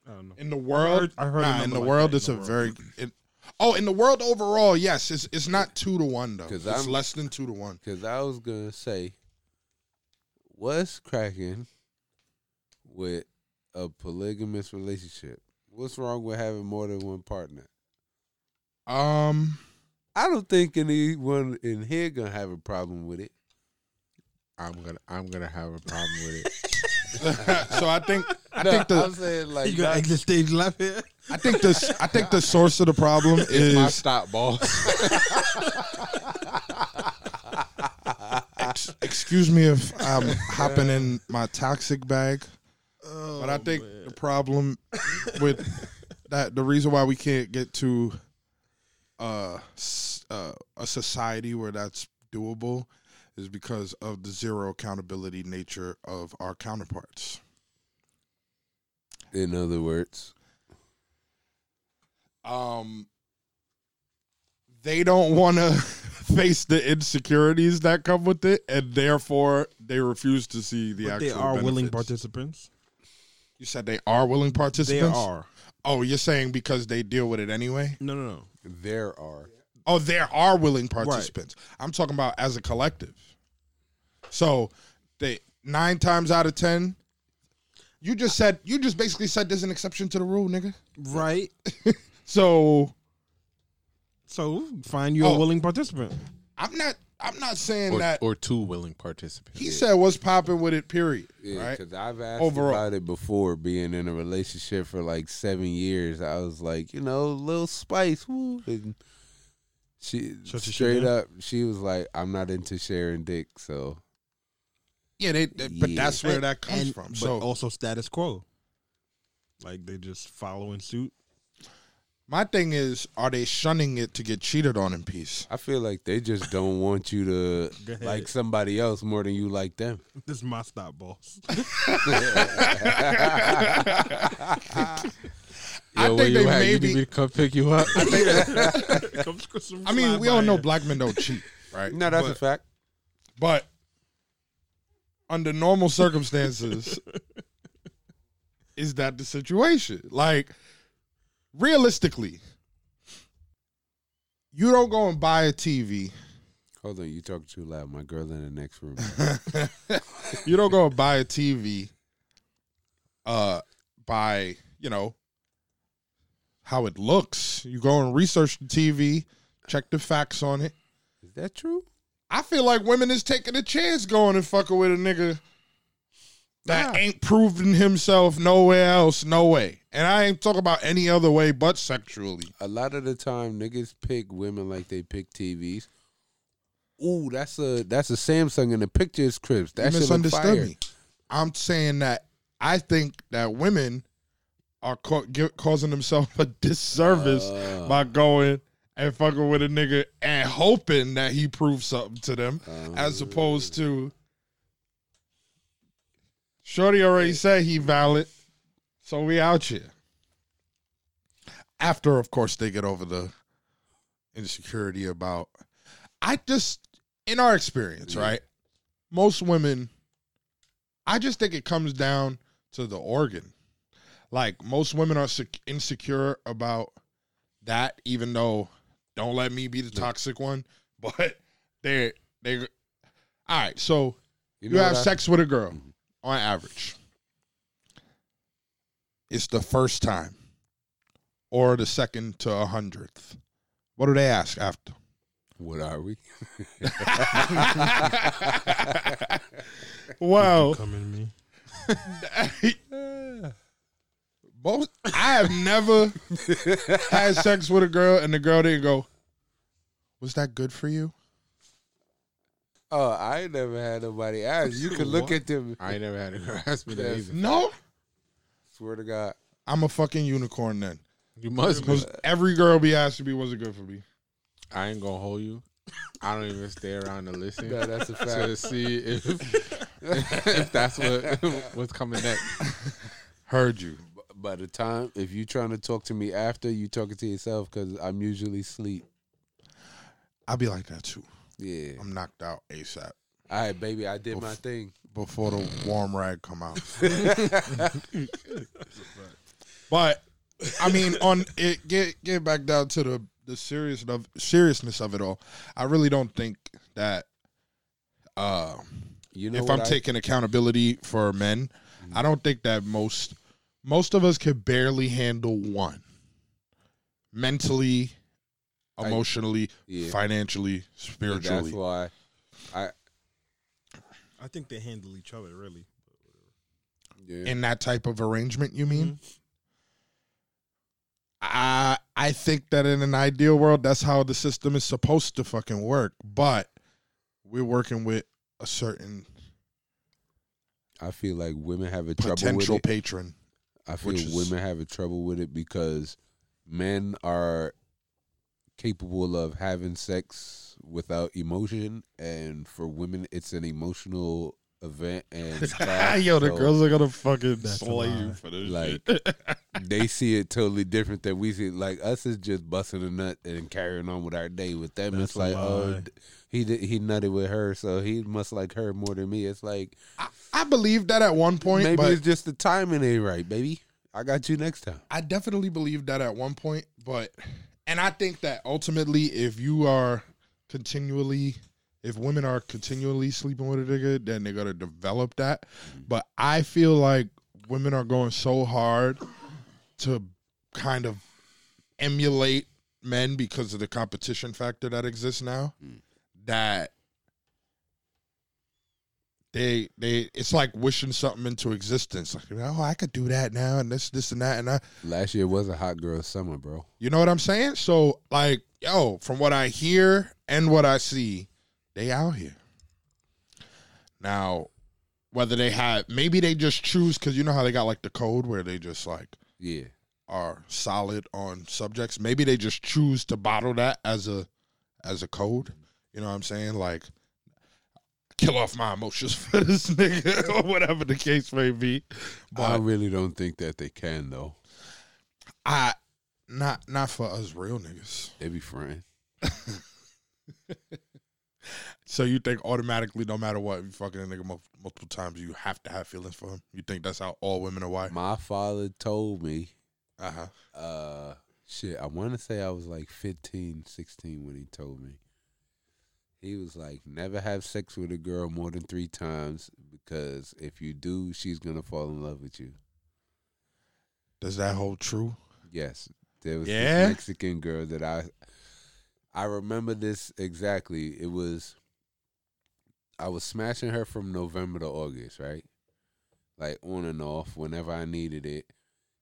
S3: I don't know.
S1: in the world,
S3: I heard a
S1: nah, in the
S3: like
S1: world, it's
S3: the
S1: a
S3: world.
S1: very. It, oh, in the world overall, yes, it's it's not two to one though.
S2: 'Cause
S1: It's
S2: I'm-
S1: less than two to one.
S2: Because I was gonna say, what's cracking with a polygamous relationship? What's wrong with having more than one partner?
S1: Um,
S2: I don't think anyone in here gonna have a problem with it.
S4: I'm gonna I'm gonna have a problem with it.
S1: so I think I think the
S2: I'm saying like
S3: You got
S2: not-
S3: exit stage left here.
S1: I think this I think the source of the problem
S4: It's my
S1: is
S4: stop, boss.
S1: ex- excuse me if I'm hopping in my toxic bag,
S3: Oh,
S1: but I think the problem with that the reason why we can't get to uh, uh, a society where that's doable is because of the zero accountability nature of our counterparts.
S2: In other words,
S1: um they don't want to face the insecurities that come with it and therefore they refuse to see the
S3: But
S1: actual
S3: they are willing participants.
S1: you said they are willing participants.
S3: They are.
S1: oh you're saying because they deal with it anyway
S3: No, no, no.
S2: there are
S1: oh there are willing participants i'm talking about as a collective so they nine times out of ten you just said you just basically said there's an exception to the rule nigga
S3: Right.
S1: so
S3: So find you a
S1: Oh.
S3: willing participant.
S1: i'm not i'm not saying
S4: or,
S1: that
S4: or two willing participants.
S1: he said what's popping with it period
S2: Yeah,
S1: right
S2: because I've asked
S1: Overall.
S2: about it before, being in a relationship for like seven years. I was like, you know, little spice, woo. And she
S3: Shut your shit
S2: straight
S3: down?
S2: up, she was like, I'm not into sharing dick, so
S1: Yeah, they, they- but
S2: Yeah.
S1: that's where
S3: And-
S1: that comes
S3: and-
S1: from.
S3: But
S1: So
S3: also status quo. Like they just following suit.
S1: my thing is, are they shunning it to get cheated on in peace?
S2: I feel like they just don't want you
S3: Go
S2: to
S3: ahead.
S2: like somebody else more than you like them.
S3: This is my stop, boss.
S1: I
S4: Yo, where
S1: think
S4: you
S1: they
S4: at? You need
S1: be-
S4: me to come pick you up?
S3: Come sc- some
S1: I mean, we all know
S3: here.
S1: black men don't cheat, right?
S2: No, that's a fact.
S1: but under normal circumstances, is that the situation? Like, realistically, you don't go and buy a TV.
S2: Hold on, you talking too loud. My girl in the next room.
S1: you don't go and buy a TV uh by, you know, how it looks. You go and research the TV, check the facts on it.
S2: Is that true?
S1: I feel like women is taking a chance going and fucking with a nigga that
S2: Yeah.
S1: ain't proven himself nowhere else, no way. And I ain't talking about any other way but sexually.
S2: A lot of the time, niggas pick women like they pick TVs. Ooh, that's a that's a Samsung and the picture is crisp. That
S1: you misunderstood me. I'm saying that I think that women are ca- gi- causing themselves a disservice
S2: Uh.
S1: by going and fucking with a nigga and hoping that he proves something to them, as
S2: Uh.
S1: opposed to Shorty already said he valid, so we out here. After, of course, they get over the insecurity about. I just, in our experience, right? Most women, I just think it comes down to the organ. Like most women are sec- insecure about that, even though don't let me be the toxic one, but they they. All right, so you,
S2: know
S1: have
S2: what I-
S1: sex with a girl mm-hmm. on average. It's the first time, or the second to a hundredth. What do they ask after?
S2: What are we?
S1: Wow.
S3: Coming to me.
S1: Most I have never had sex with a girl and the girl didn't go, Was that good for you?
S2: Oh, I ain't never had nobody ask. You can look at them.
S4: I ain't never had a girl ask me that
S2: Yes.
S4: either.
S1: No.
S2: Swear to God.
S1: I'm a fucking unicorn then.
S4: You must be.
S1: Because every girl be asking me, Was it good for me?
S4: I ain't gonna hold you. I don't even stay around to listen
S2: No, that's a fact.
S4: to
S2: fact.
S4: see if if that's what what's coming next.
S1: Heard you.
S2: By the time, if you're trying to talk to me after, you talking to yourself because I'm usually asleep.
S1: I'll be like that too.
S2: Yeah.
S1: I'm knocked out ASAP
S2: All right, baby, I did my thing.
S1: before the warm rag come out. but I mean, on it get get back down to the the serious of seriousness of it all. I really don't think that uh
S2: You know
S1: if I'm
S2: I-
S1: taking accountability for men, I don't think that most most of us could barely handle one. Mentally,
S2: I-
S1: emotionally,
S2: Yeah.
S1: financially,
S2: and
S1: spiritually.
S2: That's why.
S3: I I think they handle each other really.
S2: Yeah.
S1: in that type of arrangement you mean
S2: Mm-hmm.
S1: i i think that in an ideal world that's how the system is supposed to fucking work but we're working with a certain
S2: I feel like women have a trouble with
S1: potential
S2: it.
S1: patron
S2: I feel
S1: is-
S2: women have a trouble with it because men are capable of having sex without emotion, and for women, it's an emotional event. And stuff.
S1: yo the
S2: So
S1: girls are gonna fucking slay you for this
S2: Like, they see it totally different than we see. it. Like us is just busting a nut and carrying on with our day. With them,
S3: That's
S2: it's like, oh,
S3: lie.
S2: d- he did, he nutted with her, so he must like her more than me. It's like
S1: i believe that at one point
S2: maybe
S1: but
S2: it's just the timing ain't right, baby. I got you next time.
S1: I definitely believe that at one point, but and I think that ultimately, if you are continually, if women are continually sleeping with a nigga, then they're gonna develop that. Mm-hmm. But I feel like women are going so hard to kind of emulate men because of the competition factor that exists now mm. That they they it's like wishing something into existence like oh i could do that now and this this and that and i
S2: Last year was a hot girl summer, bro.
S1: you know what I'm saying? So like, yo, from what I hear and what I see, they out here. Now, whether they have maybe they just choose because you know how they got like the code where they just like
S2: Yeah.
S1: are solid on subjects. Maybe they just choose to bottle that as a as a code. You know what I'm saying? Like kill off my emotions for this nigga or whatever the case may be. But I
S2: really don't think that they can though.
S1: I not not for us real niggas.
S2: They be friends.
S1: So you think automatically, no matter what, if you fucking a nigga multiple times, you have to have feelings for him? You think that's how all women are wired?
S2: My father told me
S1: Uh huh.
S2: uh shit, I want to say I was like 15, 16 when he told me. He was like, never have sex with a girl more than three times because if you do, she's going to fall in love with you.
S1: Does that hold true?
S2: Yes. There was
S1: Yeah?
S2: this Mexican girl that I I remember this exactly. It was I was smashing her from November to August, right? Like on and off whenever I needed it.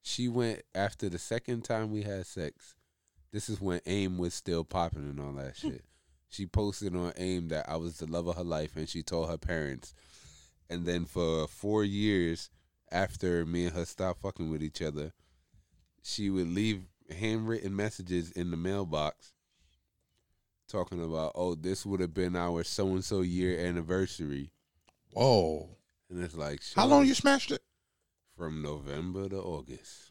S2: She went after the second time we had sex. This is when AIM was still popping and all that shit. She posted on AIM that I was the love of her life and she told her parents. And then for four years after me and her stopped fucking with each other, she would leave handwritten messages in the mailbox talking about, oh, this would have been our so and so year anniversary.
S1: Whoa.
S2: And it's like,
S1: How long you smashed it?
S2: From November to August.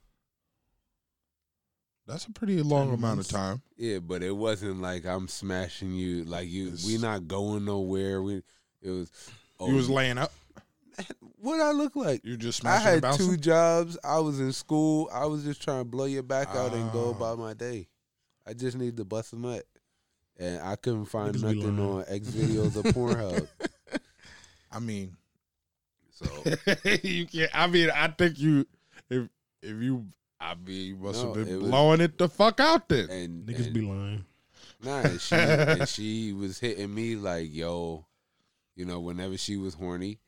S1: That's a pretty long
S3: Ten
S1: amount of time.
S2: Yeah, but it wasn't like I'm smashing you. Like you,
S1: It's-
S2: we not going nowhere. We, it was. Oh,
S1: you was laying up.
S2: what I look like?
S1: You just
S2: I had
S1: and bouncing?
S2: two jobs. I was in school. I was just trying to blow your back out and go
S1: Ah.
S2: about my day. I just need to bust a nut, and I couldn't find
S3: Niggas
S2: nothing on X videos or Pornhub.
S1: I mean,
S2: So
S1: you can't. I mean, I think you, if if you, I mean, you must
S2: No,
S1: have
S2: it
S1: been
S2: was-
S1: blowing it the fuck out then.
S2: and,
S3: Niggas
S2: and
S3: be lying.
S2: Nah, and she and she was hitting me like, yo, you know, whenever she was horny,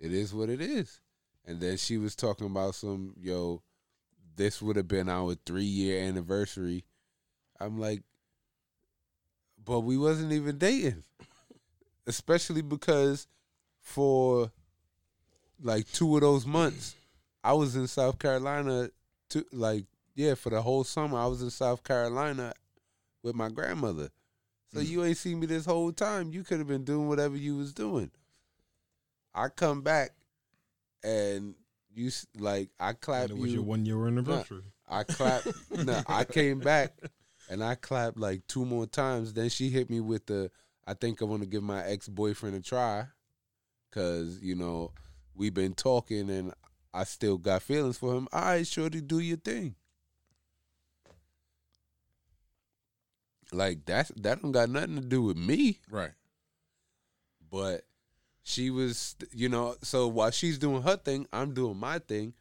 S2: it is what it is. And then she was talking about some, yo, this would have been our three year anniversary. I'm like, but we wasn't even dating. Especially because for like two of those months, I was in South Carolina to like yeah, for the whole summer I was in South Carolina with my grandmother. So mm. you ain't seen me this whole time. You could have been doing whatever you was doing. I come back and you like I clap
S3: it was
S2: you.
S3: your one year anniversary.
S2: I clap. no, I came back and I clapped like two more times. Then she hit me with the. I think I want to give my ex boyfriend a try, cause you know we've been talking and I still got feelings for him. All right, shorty, do your thing. Like that's that don't got nothing to do with me.
S1: Right.
S2: but she was you know so while she's doing her thing i'm doing my thing.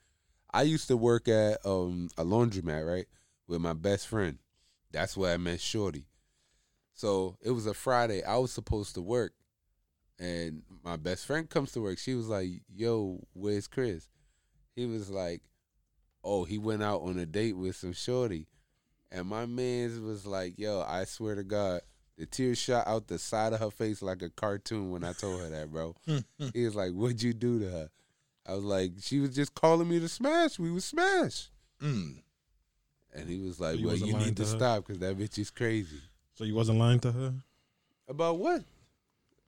S2: I used to work at um a laundromat right with my best friend. That's where i met shorty. So it was a friday. I was supposed to work. And my best friend comes to work. She was like yo where's chris he was like oh he went out on a date with some shorty and my man's was like yo i swear to god the tears shot out the side of her face like a cartoon when I told her that, bro. he was like, What'd you do to her? I was like, She was just calling me to smash. We would smash.
S1: Mm.
S2: And he was like,
S3: you
S2: Well, you need to
S3: to
S2: stop because that bitch is crazy.
S3: So you wasn't lying to her?
S2: About what?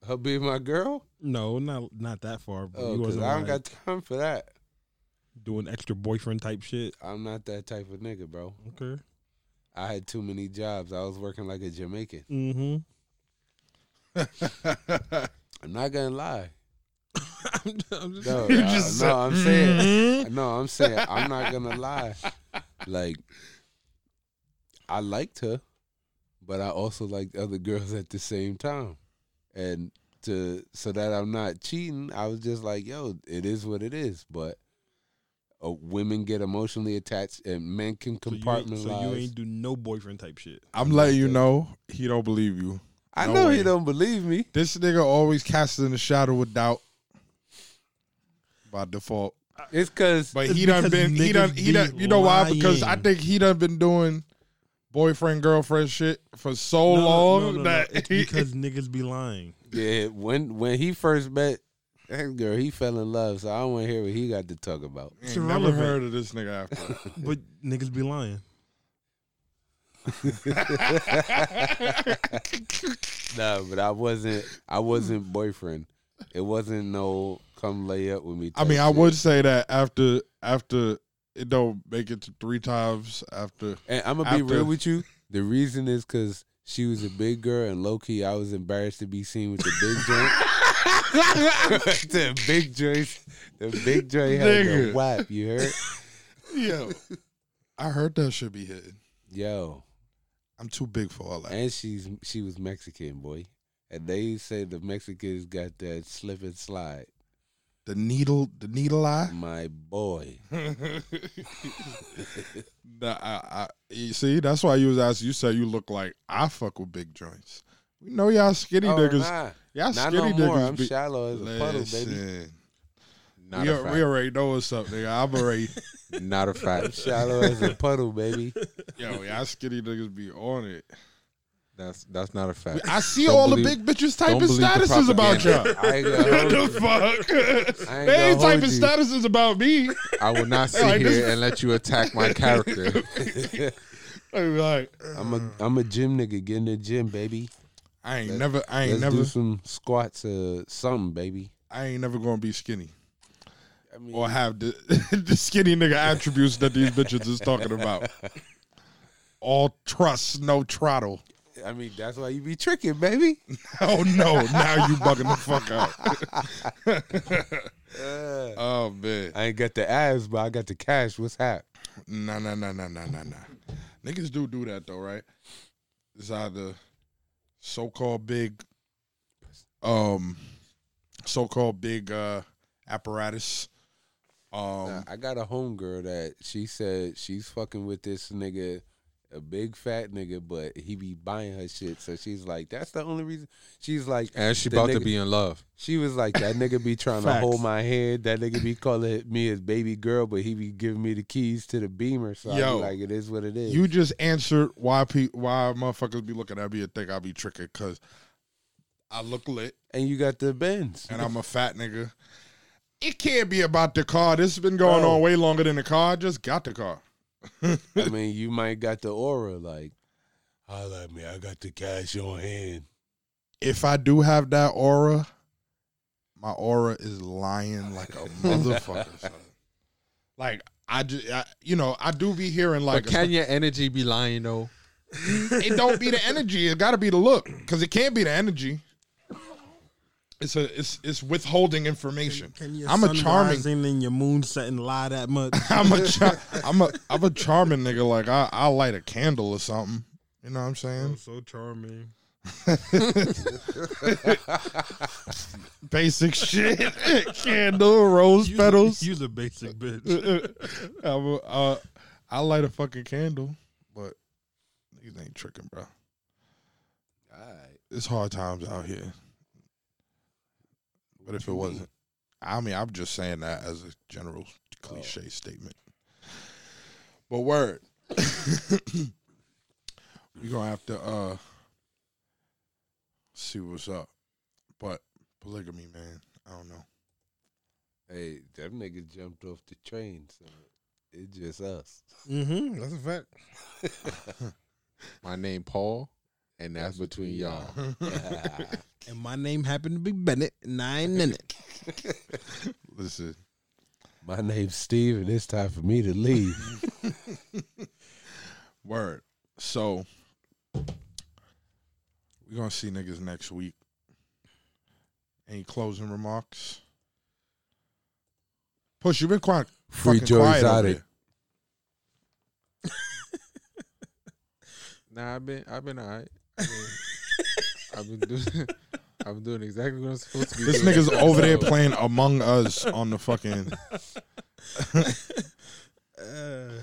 S2: Her being my girl?
S3: No, not not that far.
S2: Oh,
S3: you
S2: I don't
S3: like,
S2: got time for that.
S3: Doing extra boyfriend type shit.
S2: I'm not that type of nigga, bro.
S3: Okay.
S2: I had too many jobs. I was working like a Jamaican.
S3: Mm-hmm.
S2: I'm not gonna lie.
S3: I'm, I'm just
S2: No, I-
S1: just
S2: no, I'm saying, no, I'm saying, I'm not gonna lie. Like, I liked her, but I also liked other girls at the same time, and to so that I'm not cheating, I was just like, yo, it is what it is. But uh, women get emotionally attached, and men can
S3: so you, ain't,
S2: compartmentalize.
S3: so you ain't do no boyfriend type shit.
S1: I'm letting you know he don't believe you.
S2: I
S1: no
S2: know
S1: way.
S2: he don't believe me.
S1: This nigga always casts in the shadow with doubt by default.
S2: It's because
S1: But he done
S3: because
S1: been he
S3: niggas
S1: done he done you know why? Because I think he done been doing boyfriend girlfriend shit for so
S3: No,
S1: long
S3: no, no, no.
S1: that
S3: It's
S1: he-
S3: because niggas be lying.
S2: yeah, when when he first met that girl, he fell in love. So I don't want to hear what he got to talk about.
S3: It's
S1: ain't never
S3: irrelevant.
S1: heard of this nigga after.
S3: But niggas be lying.
S2: No, but I wasn't. I wasn't boyfriend. It wasn't no come lay up with me.
S1: I
S2: type
S1: mean, I
S2: shit.
S1: would say that after after it don't make it to three times after
S2: And I'm gonna be
S1: after-
S2: real with you. The reason is because she was a big girl, and low key, I was embarrassed to be seen with the big joint. the big joint, the big joint had the
S1: Nigga.
S2: whap. You heard?
S1: Yo. I heard that should be hitting.
S2: Yo,
S1: I'm too big for all that.
S2: and she's she was Mexican, boy. And they say the Mexicans got that slip and slide.
S1: The needle, the needle eye.
S2: My boy.
S1: Nah, I, I, you see, that's why you was asking. You said you look like I fuck with big joints. We know y'all skinny
S2: Oh,
S1: niggas.
S2: nah.
S1: Y'all
S2: Not
S1: skinny
S2: no more.
S1: niggas.
S2: I'm
S1: be-
S2: shallow as a puddle, baby.
S1: Listen,
S4: Not
S1: we,
S4: a
S1: al-
S4: fact.
S1: we already know what's up, nigga. I'm already.
S4: Not a fact.
S2: Shallow as a puddle, baby.
S1: yo, y'all skinny niggas be on it.
S4: That's that's not a fact.
S1: I see
S4: Don't
S1: all
S4: believe-
S1: the big bitches typing
S4: believe the
S1: statuses about y'all.
S2: I ain't gonna
S1: What the fuck?
S2: I ain't
S1: They ain't
S2: gonna
S1: typing
S2: hold you.
S1: statuses about me.
S4: I will not sit
S1: Like
S4: here
S1: this-
S4: and let you attack my character.
S1: I be like,
S2: I'm a I'm a gym nigga. Get in the gym, baby.
S1: I ain't never, I ain't
S2: Let's
S1: never,
S2: do some squats or something, baby.
S1: I ain't never gonna be skinny
S2: I mean,
S1: or have the the skinny nigga attributes that these bitches is talking about. All trust, no trottle.
S2: I mean that's why you be tricking, baby.
S1: Oh no! Now you bugging the fuck out. oh man!
S2: I ain't got the abs, but I got the cash. What's hap?
S1: Nah, nah, nah, nah, nah, nah, nah. Niggas do do that though, right? It's either so-called big, um, so-called big uh apparatus. Um,
S2: I got a homegirl that she said she's fucking with this nigga, a big fat nigga, but he be buying her shit. So she's like, that's the only reason. She's like,
S4: And she
S2: the
S4: about to be in love.
S2: She was like, that nigga be trying to hold my hand. That nigga be calling me his baby girl, but he be giving me the keys to the Beamer. So I
S1: Yo,
S2: be like, it is what it is.
S1: You just answered why pe- why motherfuckers be looking at me and think I be tricking because I look lit
S2: and you got the Benz.
S1: and I'm a fat nigga. It can't be about the car. This has been going
S2: Bro.
S1: on way longer than the car. I just got the car.
S2: I mean, you might got the aura like, holla at me. I got the cash on hand.
S1: If I do have that aura, my aura is lying like a motherfucker. son. Like I just, I, you know, I do be hearing like
S4: but can your energy be lying though?
S1: it don't be the energy. It got to be the look because it can't be the energy. It's a it's it's withholding information.
S3: Can your
S1: I'm a charming.
S3: rising and your moon setting lie that much?
S1: I'm a char- I'm a I'm a charming nigga. Like I I light a candle or something. You know what I'm saying?
S3: Oh,
S1: saying?
S3: so charming.
S1: Basic shit. candle, rose
S3: You's
S1: petals.
S3: A, you's a basic bitch.
S1: I'm a, uh, I light a fucking candle, but these ain't tricking, bro.
S2: All right.
S1: It's hard times out here. But if it wasn't, I mean, I'm just saying that as a general cliche statement. But word, we gonna have to uh see what's up. But polygamy, man, I don't know.
S2: Hey, that nigga jumped off the train, so it's just us.
S3: Mm-hmm. That's a fact.
S4: My name Paul, and that's, between y'all.
S3: And my name happened to be Bennett, and I ain't in it.
S1: Listen,
S2: My name's Steve, and it's time for me to leave.
S1: word. So we're gonna see niggas next week. Any closing remarks? Push, you've been quiet.
S2: Free
S1: fucking
S2: Joe
S1: quiet over
S2: Exotic.
S1: there.
S4: Nah, I've been I've been alright. I mean, I've been doing I've been doing exactly what I'm supposed to be
S1: This
S4: doing.
S1: nigga's over there playing Among Us on the fucking.
S3: Uh,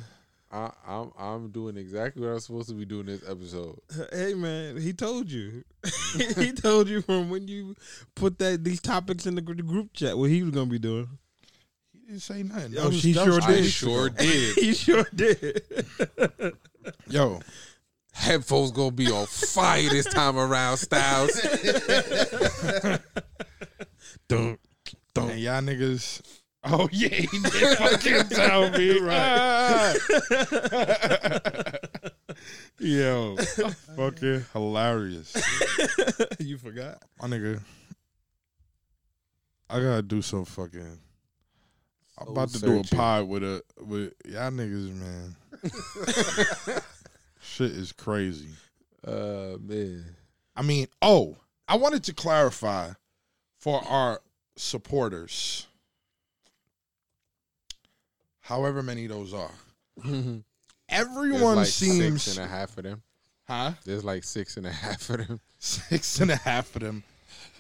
S4: I, I'm I'm doing exactly what I'm supposed to be doing this episode.
S3: hey man, he told you. he told you from when you put that these topics in the, gr- the group chat what he was gonna be doing.
S1: He didn't say nothing.
S3: Yo,
S1: That
S3: she sure did.
S1: two
S4: I sure did.
S3: he sure did.
S1: Yo,
S4: Headphones gonna be on fire this time around, Styles.
S3: Don't.
S1: and y'all niggas. Oh yeah, he did fucking tell me right. Yo, fucking hilarious,
S3: you forgot.
S1: my nigga. I gotta do some fucking. I'm about to do a
S2: searching.
S1: pod with a with y'all niggas, man. Shit is crazy.
S4: Uh man.
S1: I mean, oh, I wanted to clarify for our supporters, however many those are.
S4: There's
S1: everyone
S4: like
S1: seems,
S4: six and a half of them.
S1: huh?
S4: There's like six and a half of them.
S1: Six and a half of them.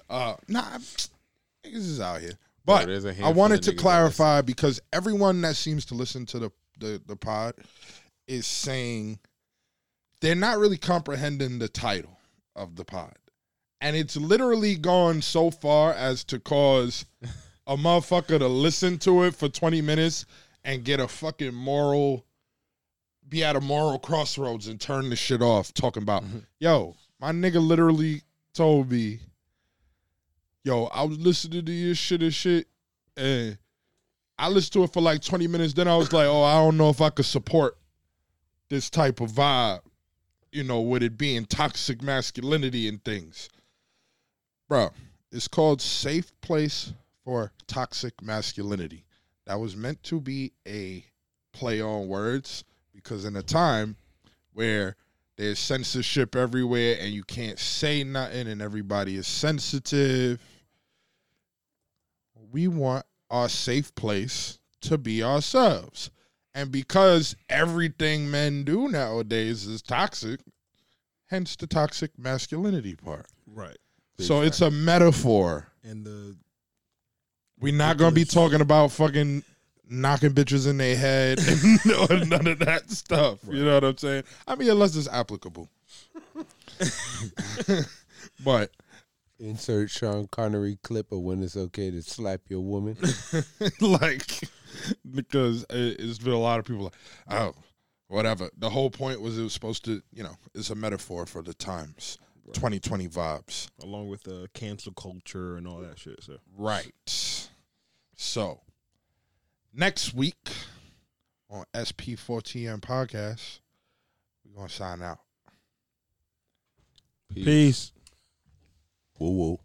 S1: Uh, nah, niggas is out here. But I wanted to clarify because everyone that seems to listen to the, the the pod is saying they're not really comprehending the title of the pod. And it's literally gone so far as to cause a motherfucker to listen to it for 20 minutes and get a fucking moral be at a moral crossroads and turn the shit off talking about mm-hmm. yo, my nigga literally told me yo, I was listening to your shit and shit, and I listened to it for like 20 minutes. Then I was like, oh, I don't know if I could support this type of vibe, you know, with it being toxic masculinity and things. Bro, it's called Safe Place for Toxic Masculinity. That was meant to be a play on words because in a time where there's censorship everywhere and you can't say nothing and everybody is sensitive. We want our safe place to be ourselves. And because everything men do nowadays is toxic, hence the toxic masculinity part.
S3: Right.
S1: so it's a metaphor.
S3: And the
S1: We're not gonna be talking about fucking knocking bitches in their head and none of that stuff. You know what I'm saying? I mean, unless it's applicable. but
S2: Insert Sean Connery clip of when it's okay to slap your woman.
S1: like, because it, it's been a lot of people like, oh, whatever. The whole point was it was supposed to, you know, it's a metaphor for the times, 2020 vibes.
S3: along with the cancel culture and all that shit. So
S1: Right. So, next week on SP4TM podcast, we're going to sign out.
S3: peace.
S2: Whoa, whoa.